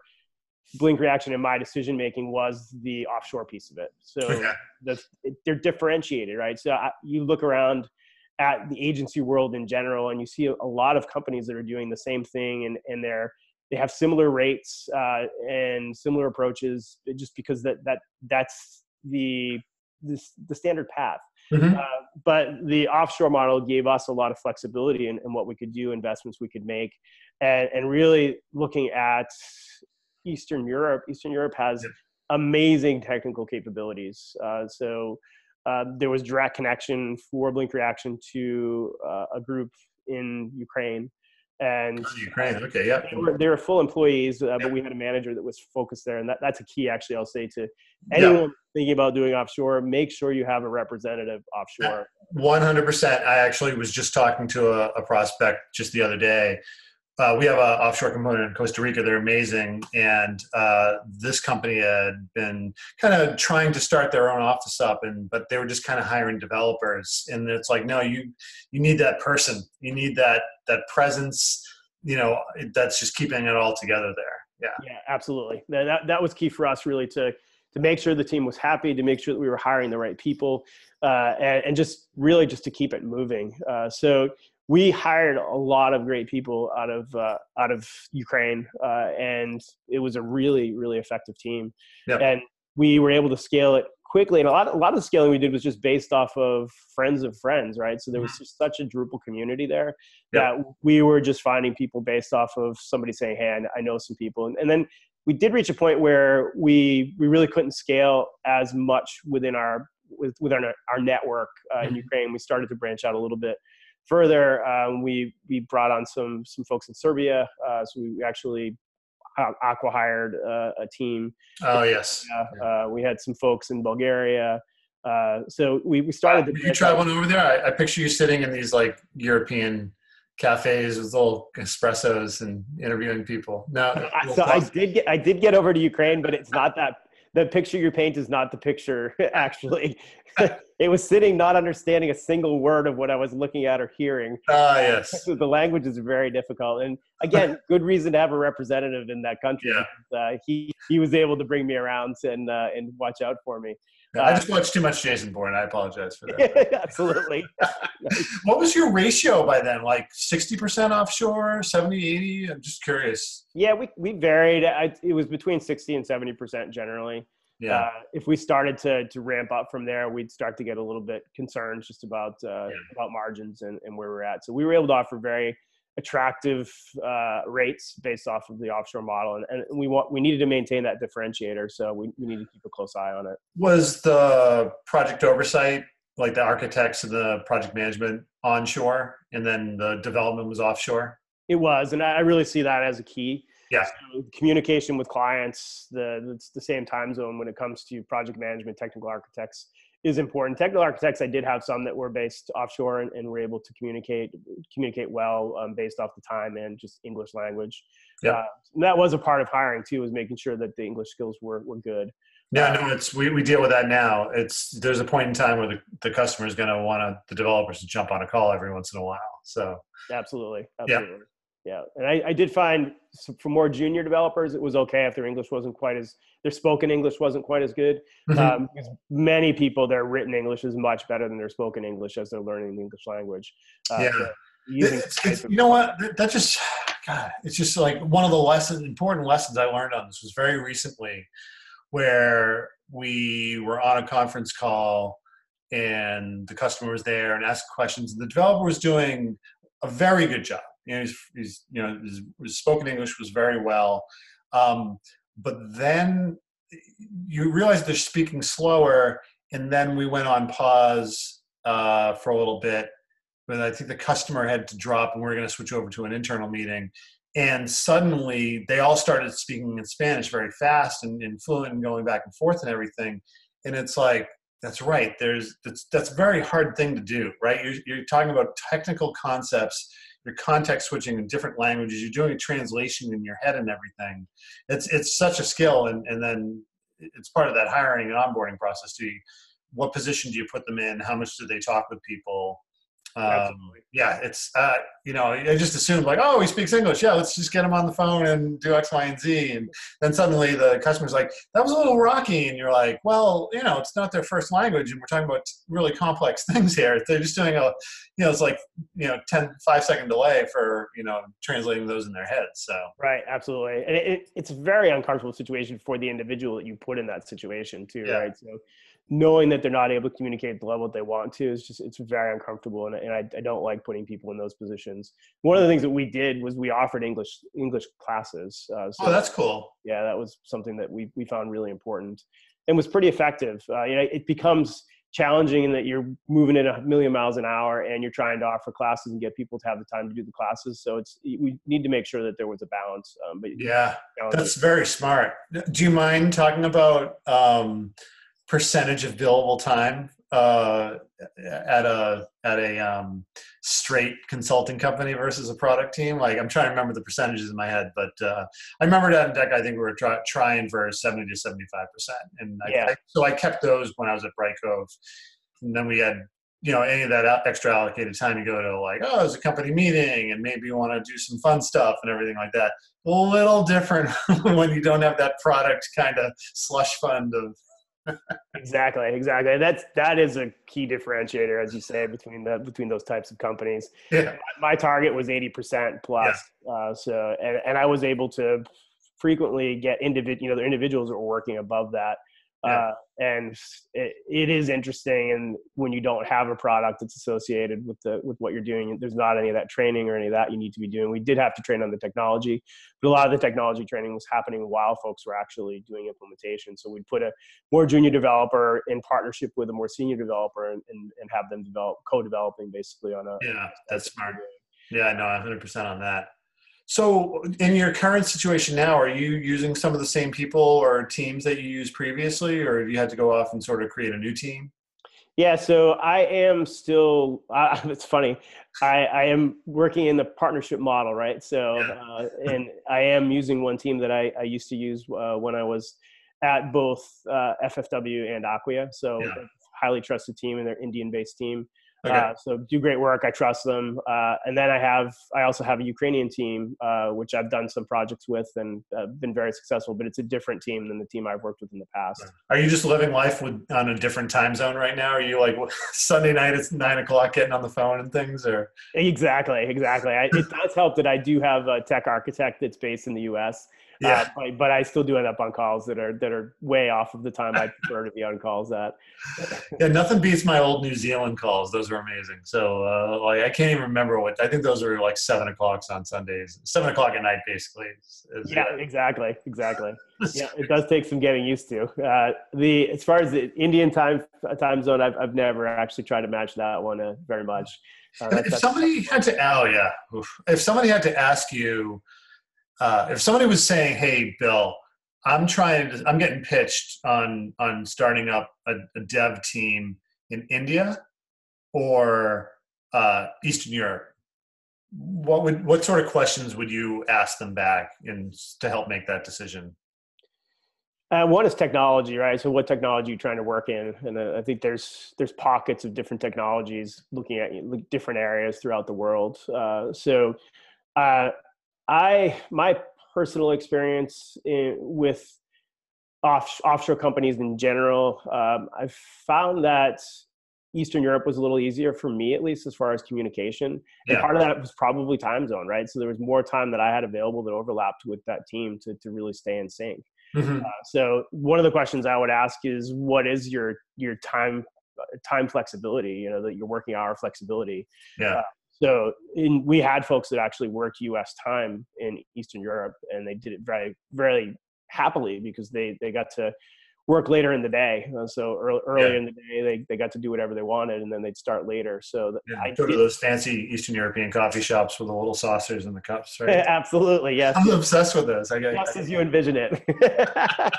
Blink Reaction in my decision making was the offshore piece of it. So the, they're differentiated, right? So I, you look around at the agency world in general, and you see a, a lot of companies that are doing the same thing, and and they're they have similar rates uh, and similar approaches, just because that that that's the the, the standard path. Mhm. Uh, but the offshore model gave us a lot of flexibility in, in what we could do, investments we could make, and and really looking at Eastern Europe. Eastern Europe has amazing technical capabilities. Uh, so uh, there was direct connection for Blink Reaction to uh, a group in Ukraine, and Oh, Ukraine. Okay, yeah. they were, they were full employees, uh, Yeah. but we had a manager that was focused there, and that, that's a key. Actually, I'll say to anyone thinking about doing offshore, make sure you have a representative offshore. One hundred percent. I actually was just talking to a, a prospect just the other day. Uh, we have an offshore component in Costa Rica. They're amazing, and uh, this company had been kind of trying to start their own office up, and but they were just kind of hiring developers. And it's like, no, you you need that person. You need that that presence. You know, that's just keeping it all together there. Yeah. Yeah, absolutely. That, that was key for us, really, to to make sure the team was happy, to make sure that we were hiring the right people, uh, and, and just really just to keep it moving. Uh, so we hired a lot of great people out of uh, out of Ukraine, uh, and it was a really really effective team. Yep. And we were able to scale it quickly, and a lot a lot of the scaling we did was just based off of friends of friends, right? So there was just such a Drupal community there Yep. that we were just finding people based off of somebody saying, "Hey, I, know some people," and, and then we did reach a point where we we really couldn't scale as much within our with within our, our network uh, in Mhm. Ukraine. We started to branch out a little bit further. Um, we we brought on some some folks in Serbia, uh, so we actually acqui-hired uh, a team. Oh yes. Uh, we had some folks in Bulgaria. Uh, so we, we started. Were you traveling over there? I, I picture you sitting in these like European cafes with little espressos and interviewing people. No, so I did get I did get over to Ukraine, but it's not that the picture you paint is not the picture actually. It was sitting not understanding a single word of what i was looking at or hearing. ah yes. The language is very difficult. And again good reason to have a representative in that country Yeah. uh, he he was able to bring me around and uh, and watch out for me I just watched too much Jason Bourne. I apologize for that. absolutely what was your ratio by then? Like 60% offshore, 70, 80? I'm just curious. yeah we, we varied I, it was between 60 and 70 percent generally Yeah. uh, if we started to to ramp up from there, we'd start to get a little bit concerned just about uh, Yeah. about margins and, and where we're at. So we were able to offer very attractive uh, rates based off of the offshore model, and, and we want we needed to maintain that differentiator. So we, we need to keep a close eye on it. was the project oversight, like the architects and the project management onshore, and then the development was offshore? It was, and I really see that as a key. Yeah. So communication with clients, the it's the same time zone when it comes to project management, technical architects is important. Technical architects, I did have some that were based offshore and, and were able to communicate communicate well um, based off the time and just English language. Yeah. Uh, and that was a part of hiring too, was making sure that the English skills were were good. Yeah, no, it's we, we deal with that now. It's there's a point in time where the, the customer is going to want the developers to jump on a call every once in a while. So Absolutely. Absolutely. Yeah. Yeah, and I, I did find for more junior developers, it was okay if their English wasn't quite as, their spoken English wasn't quite as good. Mhm. Um, many people, their written English is much better than their spoken English as they're learning the English language. Uh, Yeah. so It's- it's- you know what? That- That just, God, it's just like one of the lessons, important lessons I learned on this was very recently, where we were on a conference call and the customer was there and asked questions, and the developer was doing a very good job. You know, he's, he's you know, his, his spoken English was very well, um, but then you realize they're speaking slower, and then we went on pause uh, for a little bit but I think the customer had to drop and we are going to switch over to an internal meeting. And suddenly they all started speaking in Spanish very fast and, and fluent and going back and forth and everything. And it's like, that's right. There's that's that's a very hard thing to do, right? You're, you're talking about technical concepts. You're context switching in different languages. You're doing a translation in your head and everything. It's it's such a skill, and and then it's part of that hiring and onboarding process too. What position do you put them in? How much do they talk with people? Um, yeah, it's uh, you know I just assumed like oh he speaks English. Yeah let's just get him on the phone and do X Y and Z. And then suddenly the customer's like that was a little rocky. And you're like well you know it's not their first language and we're talking about really complex things here. They're just doing a you know it's like you know 10 five second delay for you know translating those in their heads so Right, absolutely, and it, it, it's a very uncomfortable situation for the individual that you put in that situation too, Yeah. right? So knowing that they're not able to communicate the level that they want to is just it's very uncomfortable, and, and I, I don't like putting people in those positions. One of the things that we did was we offered English English classes. Uh, so oh that's cool yeah, that was something that we we found really important and was pretty effective. Uh, you know, it becomes challenging in that you're moving at a million miles an hour and you're trying to offer classes and get people to have the time to do the classes. So it's we need to make sure that there was a balance. Um, but yeah. That's very smart. Do you mind talking about um, percentage of billable time uh, at a at a um, straight consulting company versus a product team? Like I'm trying to remember the percentages in my head, but uh, I remember that Endeca. I think we were try, trying for 70 to 75 percent, and I, Yeah. I, so I kept those when I was at Brightcove, and then we had. You know, any of that extra allocated time, you go to like, oh, there's a company meeting, and maybe you want to do some fun stuff and everything like that a little different when you don't have that product kind of slush fund of exactly exactly that's that is a key differentiator as you say between the between those types of companies. Yeah. My target was 80% plus uh, so and, and i was able to frequently get individual you know the individuals that were working above that Yeah. uh, and it, it is interesting and when you don't have a product that's associated with the with what you're doing there's not any of that training or any of that you need to be doing. We did have to train on the technology but a lot of the technology training was happening while folks were actually doing implementation. So we'd put a more junior developer in partnership with a more senior developer and, and, and have them develop co-developing basically on a yeah that's smart. yeah i know 100% on that so in your current situation now are you using some of the same people or teams that you used previously or have you had to go off and sort of create a new team Yeah, so I am still. Uh, it's funny. I, I am working in the partnership model, right? So, uh, and I am using one team that I, I used to use uh, when I was at both uh, FFW and Acquia. So Yeah. highly trusted team and their Indian-based team. Okay. Uh, so do great work. I trust them. Uh, and then I have, I also have a Ukrainian team, uh, which I've done some projects with and uh, been very successful. But it's a different team than the team I've worked with in the past. Are you just living life with on a different time zone right now? Are you like Sunday night it's nine o'clock getting on the phone and things, or Exactly, exactly. I, it does help that I do have a tech architect that's based in the U.S. yeah? Uh, but, but I still do end up on calls that are that are way off of the time I prefer to be on calls at. Yeah, nothing beats my old New Zealand calls. Those were amazing. So, uh, like, I can't even remember what. I think those were like seven o'clocks on Sundays, seven o'clock at night, basically. Yeah, exactly, exactly. Yeah, it does take some getting used to. Uh, the as far as the Indian time time zone, I've I've never actually tried to match that one uh, very much. Uh, if somebody had to, oh yeah, Oof. if somebody had to ask you, uh, if somebody was saying, "Hey, Bill, I'm trying to, I'm getting pitched on on starting up a, a dev team in India or uh, Eastern Europe," what would what sort of questions would you ask them back and to help make that decision? Uh, one is technology, right? So, what technology are you trying to work in? And uh, I think there's there's pockets of different technologies looking at different areas throughout the world. Uh, so, uh, I my personal experience in, with off, offshore companies in general, um, I've found that Eastern Europe was a little easier for me, at least as far as communication. And part of that was probably time zone, right? So there was more time that I had available that overlapped with that team to to really stay in sync. Mhm. Uh, so one of the questions I would ask is, what is your your time uh, time flexibility? You know, that your working hour flexibility. Yeah, So in, we had folks that actually worked U.S. time in Eastern Europe, and they did it very very happily because they they got to work later in the day. Uh, so early, earlier Yeah. in the day, they, they got to do whatever they wanted, and then they'd start later. So th- yeah. I go to those fancy Eastern European coffee shops with the little saucers and the cups, right? absolutely yes, I'm obsessed with those. I just as you envision it.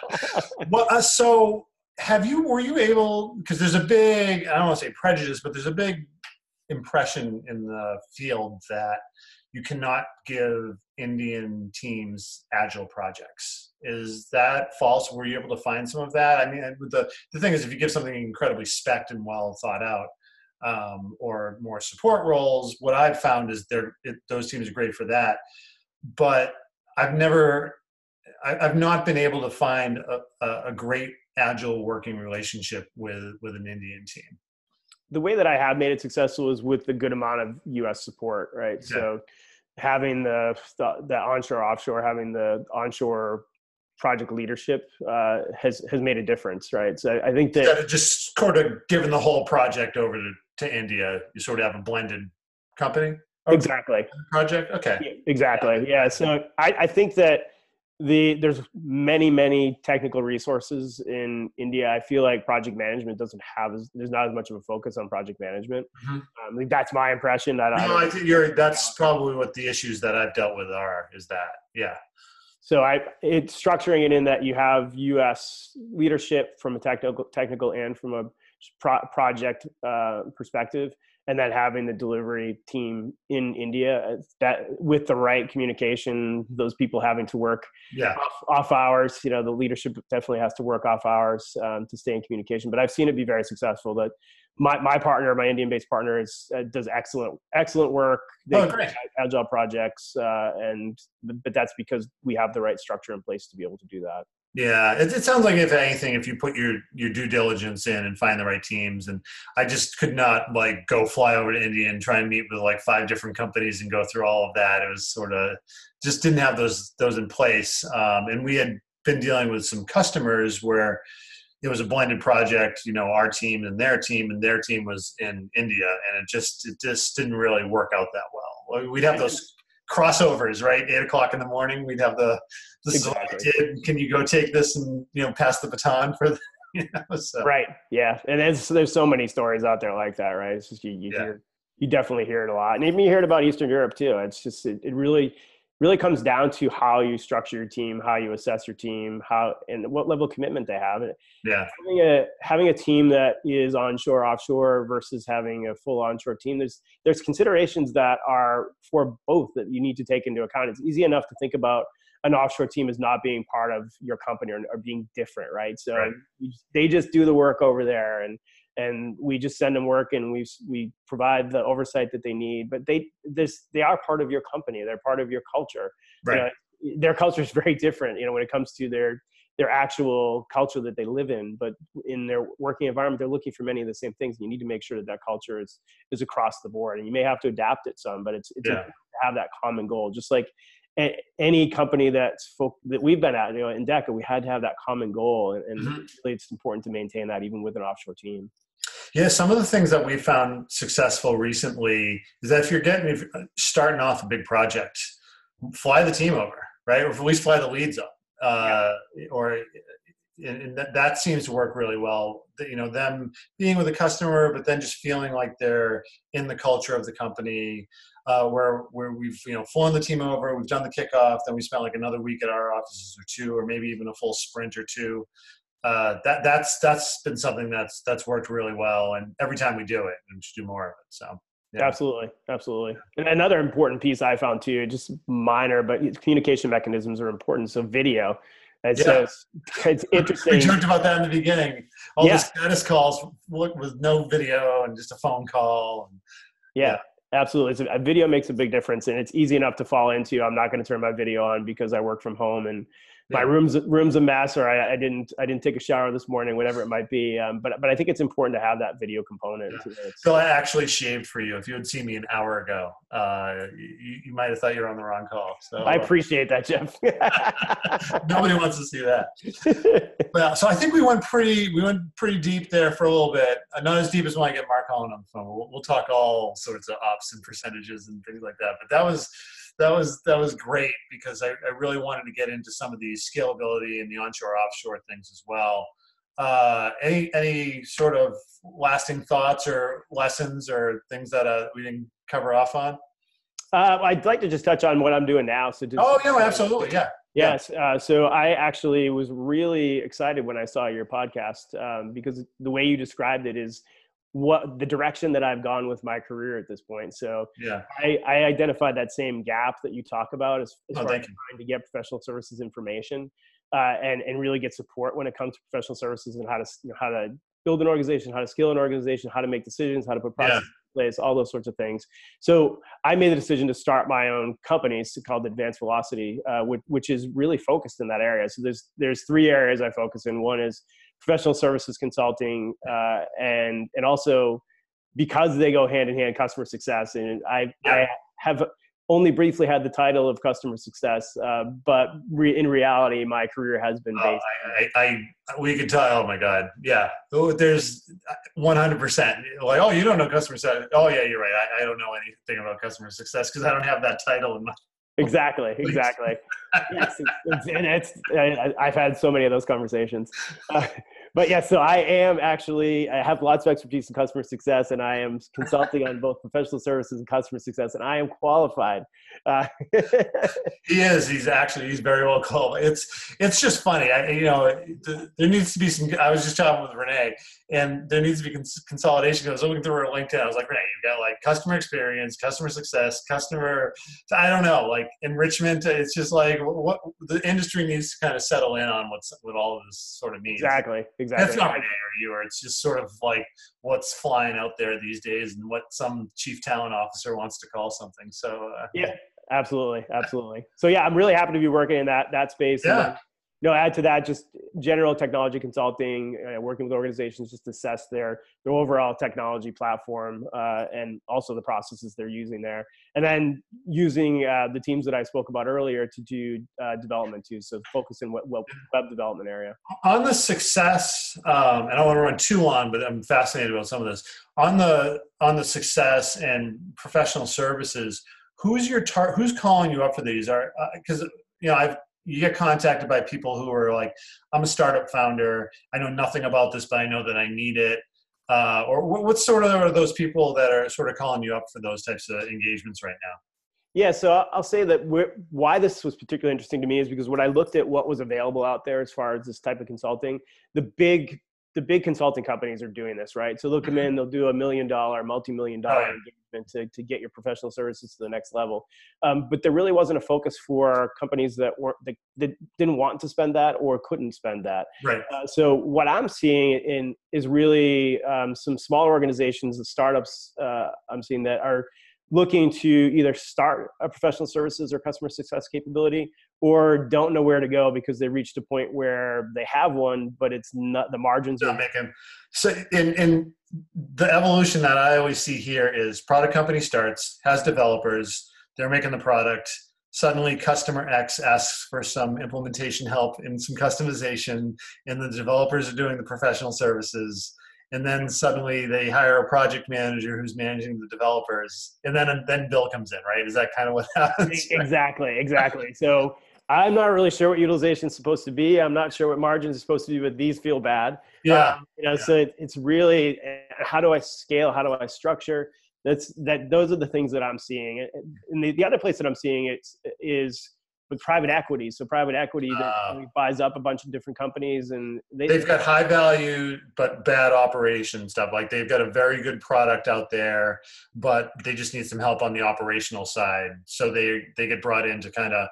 Well, uh, so have you? Were you able? Because there's a big. I don't want to say prejudice, but there's a big impression in the field that you cannot give Indian teams agile projects. Is that false? Were you able to find some of that? I mean, the the thing is, if you give something incredibly spec and well thought out, um, or more support roles, what I've found is they're those teams are great for that. But I've never I, I've not been able to find a, a great agile working relationship with with an Indian team. The way that I have made it successful is with the good amount of U.S. support, right? Yeah. So having the, the the onshore offshore, having the onshore project leadership uh, has has made a difference, right? So I think that of just sort of giving the whole project over to, to India, you sort of have a blended company or exactly, project. Okay, Yeah, exactly, yeah. So I, I think that the there's many many technical resources in India. I feel like project management doesn't have as there's not as much of a focus on project management. Mhm. Um, like that's my impression. I, I no, I think you're. That's probably what the issues that I've dealt with are. Is that yeah, So I it's structuring it in that you have U.S. leadership from a technical technical and from a pro- project uh, perspective, and then having the delivery team in India uh, that with the right communication, those people having to work yeah, off, off hours. You know, the leadership definitely has to work off hours um, to stay in communication. But I've seen it be very successful. That my, my partner, my Indian-based partner, is uh, does excellent excellent work. They Oh, great. agile projects, uh, and but that's because we have the right structure in place to be able to do that. Yeah, it, it sounds like if anything, if you put your your due diligence in and find the right teams, and I just could not like go fly over to India and try and meet with like five different companies and go through all of that. It was sort of just didn't have those those in place, um, and we had been dealing with some customers where it was a blended project. You know, our team and their team, and their team was in India, and it just it just didn't really work out that well. We'd have those crossovers, right? Eight o'clock in the morning, we'd have the this is what I Exactly. did. Can you go take this and you know pass the baton for the you know? So, Right. Yeah. And there's there's so many stories out there like that, right? It's just you you Yeah. hear you definitely hear it a lot, and even you hear it about Eastern Europe too. It's just it, it really really comes down to how you structure your team, how you assess your team, how and what level of commitment they have. And yeah, having a having a team that is onshore offshore versus having a full onshore team there's there's considerations that are for both that you need to take into account it's easy enough to think about an offshore team is not being part of your company or, or being different, right? So right. they just do the work over there, and and we just send them work and we we provide the oversight that they need. But they this they are part of your company. They're part of your culture. Right. You know, their culture is very different. You know, when it comes to their their actual culture that they live in but in their working environment they're looking for many of the same things you need to make sure that that culture is is across the board and you may have to adapt it some but it's it's yeah. to have that common goal just like any company that's folk, that we've been at you know Endeca we had to have that common goal and, and mm-hmm. really it's important to maintain that even with an offshore team yeah, some of the things that we found successful recently is that if you're getting if you're starting off a big project, fly the team over, right? Or at least fly the leads up uh, or and that, that seems to work really well. You know, them being with a customer, but then just feeling like they're in the culture of the company, uh, where where we've you know flown the team over, we've done the kickoff, then we spent like another week at our offices or two, or maybe even a full sprint or two. Uh, that that's that's been something that's that's worked really well, and every time we do it, we should do more of it. So. Yeah. Absolutely, absolutely. And another important piece I found too, just minor, but communication mechanisms are important. So video, and yeah. so it's, it's interesting. we joked about that in the beginning. All yeah. the status calls with no video and just a phone call. And, yeah. yeah. Absolutely. So a video makes a big difference and it's easy enough to fall into. I'm not going to turn my video on because I work from home and my room's room's a mess or I, I, didn't I didn't take a shower this morning, whatever it might be. Um, but but I think it's important to have that video component. Yeah. So I actually shaved for you. If you had seen me an hour ago, uh, you, you might have thought you were on the wrong call. So I appreciate that, Jeff. nobody wants to see that. well, so I think we went pretty we went pretty deep there for a little bit. Uh, not as deep as when I get Mark Holland on the phone. We'll, we'll talk all sorts of ops and percentages and things like that. But that was that was that was great because I, I, really wanted to get into some of the scalability and the onshore offshore things as well. Uh, any any sort of lasting thoughts or lessons or things that uh, we didn't cover off on? Uh, I'd like to just touch on what I'm doing now. So just, oh yeah, absolutely, yeah. Yes. Uh, so I actually was really excited when I saw your podcast um, because the way you described it is what the direction that I've gone with my career at this point. So yeah, I, I identified that same gap that you talk about as, as oh, far as trying to get professional services information uh, and and really get support when it comes to professional services and how to you know, how to build an organization, how to scale an organization, how to make decisions, how to put processes yeah. in place, all those sorts of things. So I made the decision to start my own company called Advanced Velocity, uh, which, which is really focused in that area. So there's there's three areas I focus in. One is professional services consulting, uh, and and also because they go hand in hand, customer success. And I. I have only briefly had the title of customer success, uh, but re- in reality, my career has been oh, based. Oh, I, I, I, we could tell. Oh my God, yeah. Oh, there's 100 percent like, oh, you don't know customer success. Oh yeah, you're right. I, I don't know anything about customer success because I don't have that title in my. Exactly. Exactly. yes, it's, and it's I, I've had so many of those conversations. Uh, but yeah, so I am actually I have lots of expertise in customer success, and I am consulting on both professional services and customer success, and I am qualified. Uh, he is. He's actually he's very well qualified. It's it's just funny. I you know there needs to be some. I was just talking with Renee, and there needs to be cons- consolidation. I was looking through her LinkedIn. I was like, Renee, you've got like customer experience, customer success, customer. I don't know, like enrichment. It's just like what the industry needs to kind of settle in on what's what all of this sort of means. Exactly exactly. That's not or you, or it's just sort of like what's flying out there these days and what some chief talent officer wants to call something. So uh, yeah, absolutely, absolutely. So yeah, I'm really happy to be working in that that space. Yeah know, add to that just general technology consulting, uh, working with organizations just assess their their overall technology platform uh, and also the processes they're using there, and then using uh, the teams that I spoke about earlier to do uh, development too. So focus in what, what web development area. On the success, um, and I don't want to run too long, but I'm fascinated about some of this. On the on the success and professional services, who's your tar- Who's calling you up for these? Are because uh, you know I've you get contacted by people who are like, I'm a startup founder. I know nothing about this, but I know that I need it. Uh, or what, what sort of are those people that are sort of calling you up for those types of engagements right now? Yeah, so I'll say that why this was particularly interesting to me is because when I looked at what was available out there as far as this type of consulting, the big the big consulting companies are doing this, right? So they'll come in, they'll do a million dollar, multi-million dollar engagement to, to get your professional services to the next level. Um, but there really wasn't a focus for companies that weren't that, that didn't want to spend that or couldn't spend that. Right. Uh, so what I'm seeing in is really um, some smaller organizations, the startups uh, I'm seeing that are looking to either start a professional services or customer success capability or don't know where to go because they reached a point where they have one but it's not the margins not are making so in in the evolution that I always see here is product company starts has developers they're making the product. Suddenly customer X asks for some implementation help and some customization and the developers are doing the professional services. And then suddenly they hire a project manager who's managing the developers. And then and then bill comes in right? Is that kind of what happens? Exactly exactly. So i'm not really sure what utilization is supposed to be i'm not sure what margins is supposed to be but these feel bad yeah Um, you know, yeah. so it, it's really uh, how do I scale? How do I structure? That's that. Those are the things that I'm seeing. And- the, the other place that I'm seeing it is with private equity. So private equity that Ah. buys up a bunch of different companies, and they, they've got high value but bad operation stuff like they've got a very good product out there but they just need some help on the operational side so they they get brought in to kind of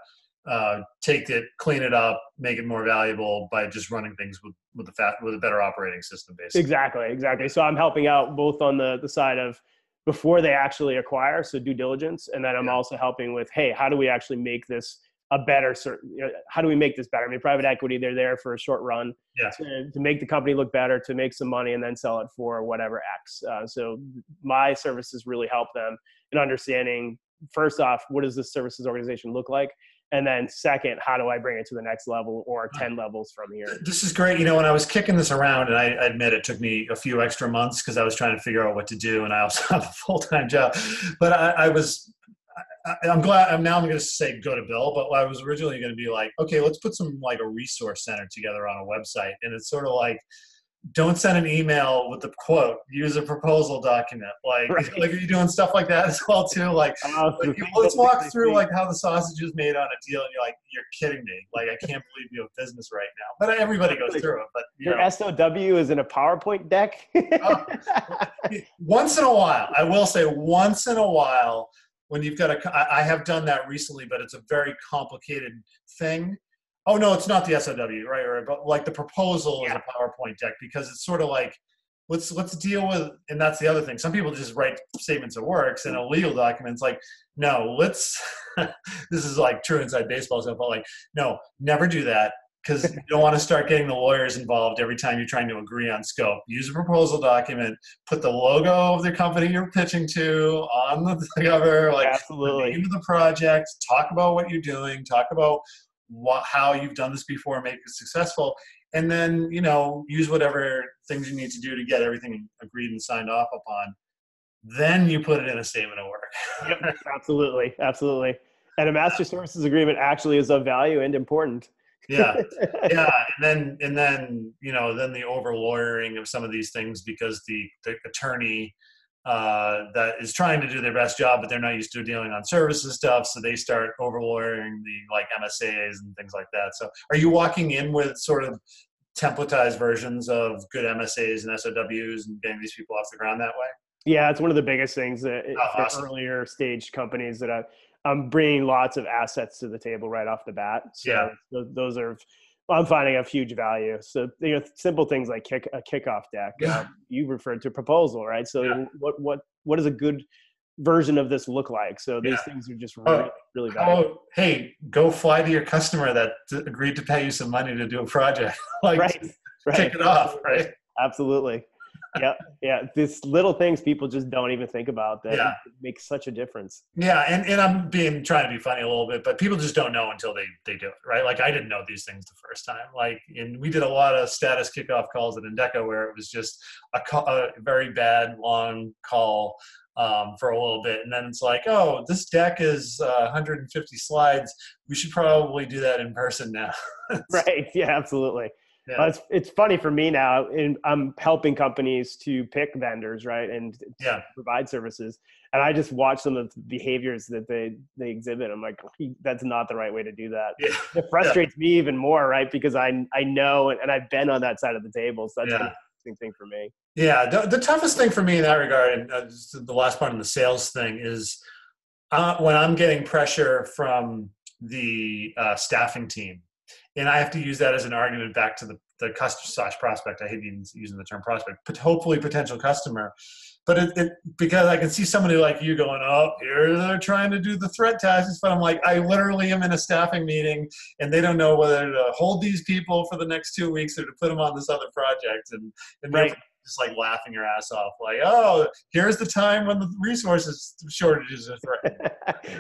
uh, take it clean it up make it more valuable by just running things with with a fat with a better operating system basically exactly exactly. So I'm helping out both on the the side of before they actually acquire, so due diligence, and then I'm Yeah. also helping with hey, how do we actually make this a better certain you know, how do we make this better i mean private equity they're there for a short run Yeah. to, to make the company look better to make some money and then sell it for whatever x uh, so my services really help them in understanding first off what does this services organization look like and then second how do i bring it to the next level or 10 levels from here this is great. You know, when I was kicking this around, and I, admit it took me a few extra months because I was trying to figure out what to do, and I also have a full time job. But I, I was, I, I'm glad. I'm now I'm going to say go to Bill, but I was originally going to be like, okay, let's put some like a resource center together on a website, and it's sort of like. Don't send an email with the quote. Use a proposal document. Like, Right. like are you doing stuff like that as well too? Like, Uh, like, let's walk through like how the sausage is made on a deal, and you're like, you're kidding me. Like, I can't believe you have business right now. But everybody goes through it. But you your know, SOW is in a PowerPoint deck. Oh. once in a while, I will say, once in a while, when you've got a, I have done that recently, but it's a very complicated thing. Oh no, it's not the SOW, right? Or but like the proposal Yeah. is a PowerPoint deck because it's sort of like let's let's deal with, and that's the other thing. Some people just write statements of works and a legal document's like, no, let's. this is like true inside baseball stuff, but like, no, never do that because you don't want to start getting the lawyers involved every time you're trying to agree on scope. Use a proposal document, put the logo of the company you're pitching to on the cover, like the name of the project, talk about what you're doing, talk about what, how you've done this before, make it successful, and then you know use whatever things you need to do to get everything agreed and signed off upon. Then you put it in a statement of work. Yep, absolutely, absolutely. And a master services agreement actually is of value and important. yeah, yeah, and then and then you know then the over lawyering of some of these things because the the attorney uh, that is trying to do their best job, but they're not used to dealing on services stuff, so they start over lawyering the like MSAs and things like that. So, are you walking in with sort of templatized versions of good MSAs and SOWs and getting these people off the ground that way? Yeah, it's one of the biggest things that Oh, awesome. earlier stage companies that I, I'm bringing lots of assets to the table right off the bat. So Yeah. tho- those are, I'm finding a huge value. So you know, simple things like kick a kickoff deck. Yeah. Uh, you referred to proposal, right? So Yeah. what what what does a good version of this look like? So these Yeah. things are just Oh, really really valuable. Oh, hey, go fly to your customer that agreed to pay you some money to do a project. like, right, right. kick it off, right? Absolutely. Yeah, yeah. These little things people just don't even think about that Yeah. make such a difference. Yeah, and, and I'm being trying to be funny a little bit, but people just don't know until they they do it, right? Like I didn't know these things the first time. Like, and we did a lot of status kickoff calls at Endeca where it was just a, call, a very bad long call um, for a little bit, and then it's like, oh, this deck is uh, 150 slides. We should probably do that in person now. Right. Yeah, absolutely. Yeah. Uh, it's, it's funny for me now and i'm helping companies to pick vendors right and Yeah. provide services and i just watch some of the behaviors that they they exhibit i'm like that's not the right way to do that Yeah. it frustrates me even more right because i i know and, and i've been on that side of the table so that's Yeah. gonna interesting thing for me. Yeah, the, the toughest thing for me in that regard, and uh, the last part in the sales thing is uh, when I'm getting pressure from the uh, staffing team, and I have to use that as an argument back to the the customer slash prospect. I hate even using the term prospect, but hopefully potential customer. But it, it, because I can see somebody like you going, oh, here they're trying to do the threat tactics, but I'm like, I literally am in a staffing meeting, and they don't know whether to hold these people for the next two weeks or to put them on this other project, and, and right just like laughing your ass off, like, oh, here's the time when the resources shortages are threatening.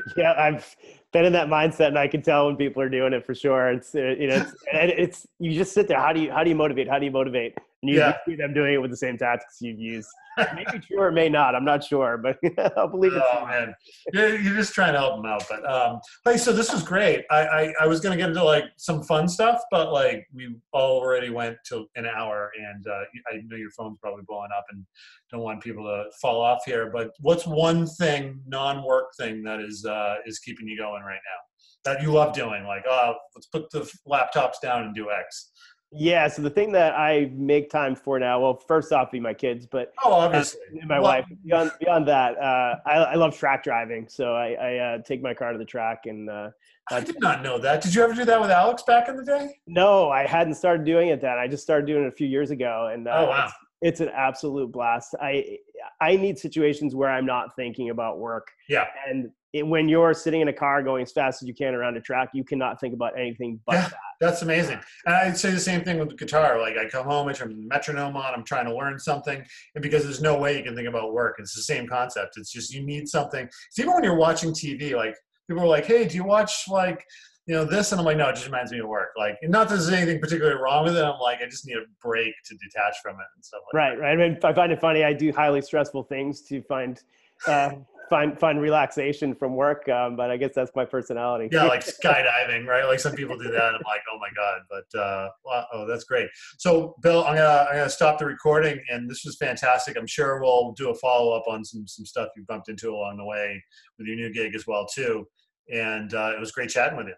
yeah, I've been in that mindset, and I can tell when people are doing it for sure. It's uh, you know, it's, it's you just sit there. How do you how do you motivate? How do you motivate? And you yeah. see them doing it with the same tactics you've used. Maybe true or may not. I'm not sure, but I'll believe it. Oh man, you're, just trying to help them out. But um, hey, so this was great. I, I I was gonna get into like some fun stuff, but like we all already went to an hour, and uh, I know your phone's probably blowing up, and don't want people to fall off here. But what's one thing, non-work thing that is uh, is keeping you going right now that you love doing? Like, oh, let's put the laptops down and do X. Yeah, so the thing that I make time for now, well, first off, be my kids, but oh, obviously, my well, wife. Beyond beyond that, uh, I, I love track driving, so I, I uh, take my car to the track and. Uh, I did not know that. Did you ever do that with Alex back in the day? No, I hadn't started doing it then. I just started doing it a few years ago, and uh, oh wow, it's, it's an absolute blast. I I need situations where I'm not thinking about work. Yeah, and it, when you're sitting in a car going as fast as you can around a track, you cannot think about anything but yeah, that. That's amazing. And I'd say the same thing with the guitar. Like I come home, I turn the metronome on, I'm trying to learn something, and because there's no way you can think about work, it's the same concept. It's just you need something. So even when you're watching TV, like people are like, "Hey, do you watch like?" You know this and i'm like no it just reminds me of work like not that there's anything particularly wrong with it i'm like i just need a break to detach from it and stuff like right that. right i mean i find it funny i do highly stressful things to find uh, find find relaxation from work. Um, but I guess that's my personality. Yeah, like skydiving, right? Like some people do that. I'm like, oh my god. But uh, oh, that's great. So, Bill, I'm gonna I'm gonna stop the recording, and this was fantastic. I'm sure we'll do a follow up on some some stuff you bumped into along the way with your new gig as well too. And uh, it was great chatting with you.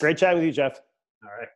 Great chatting with you, Jeff. All right.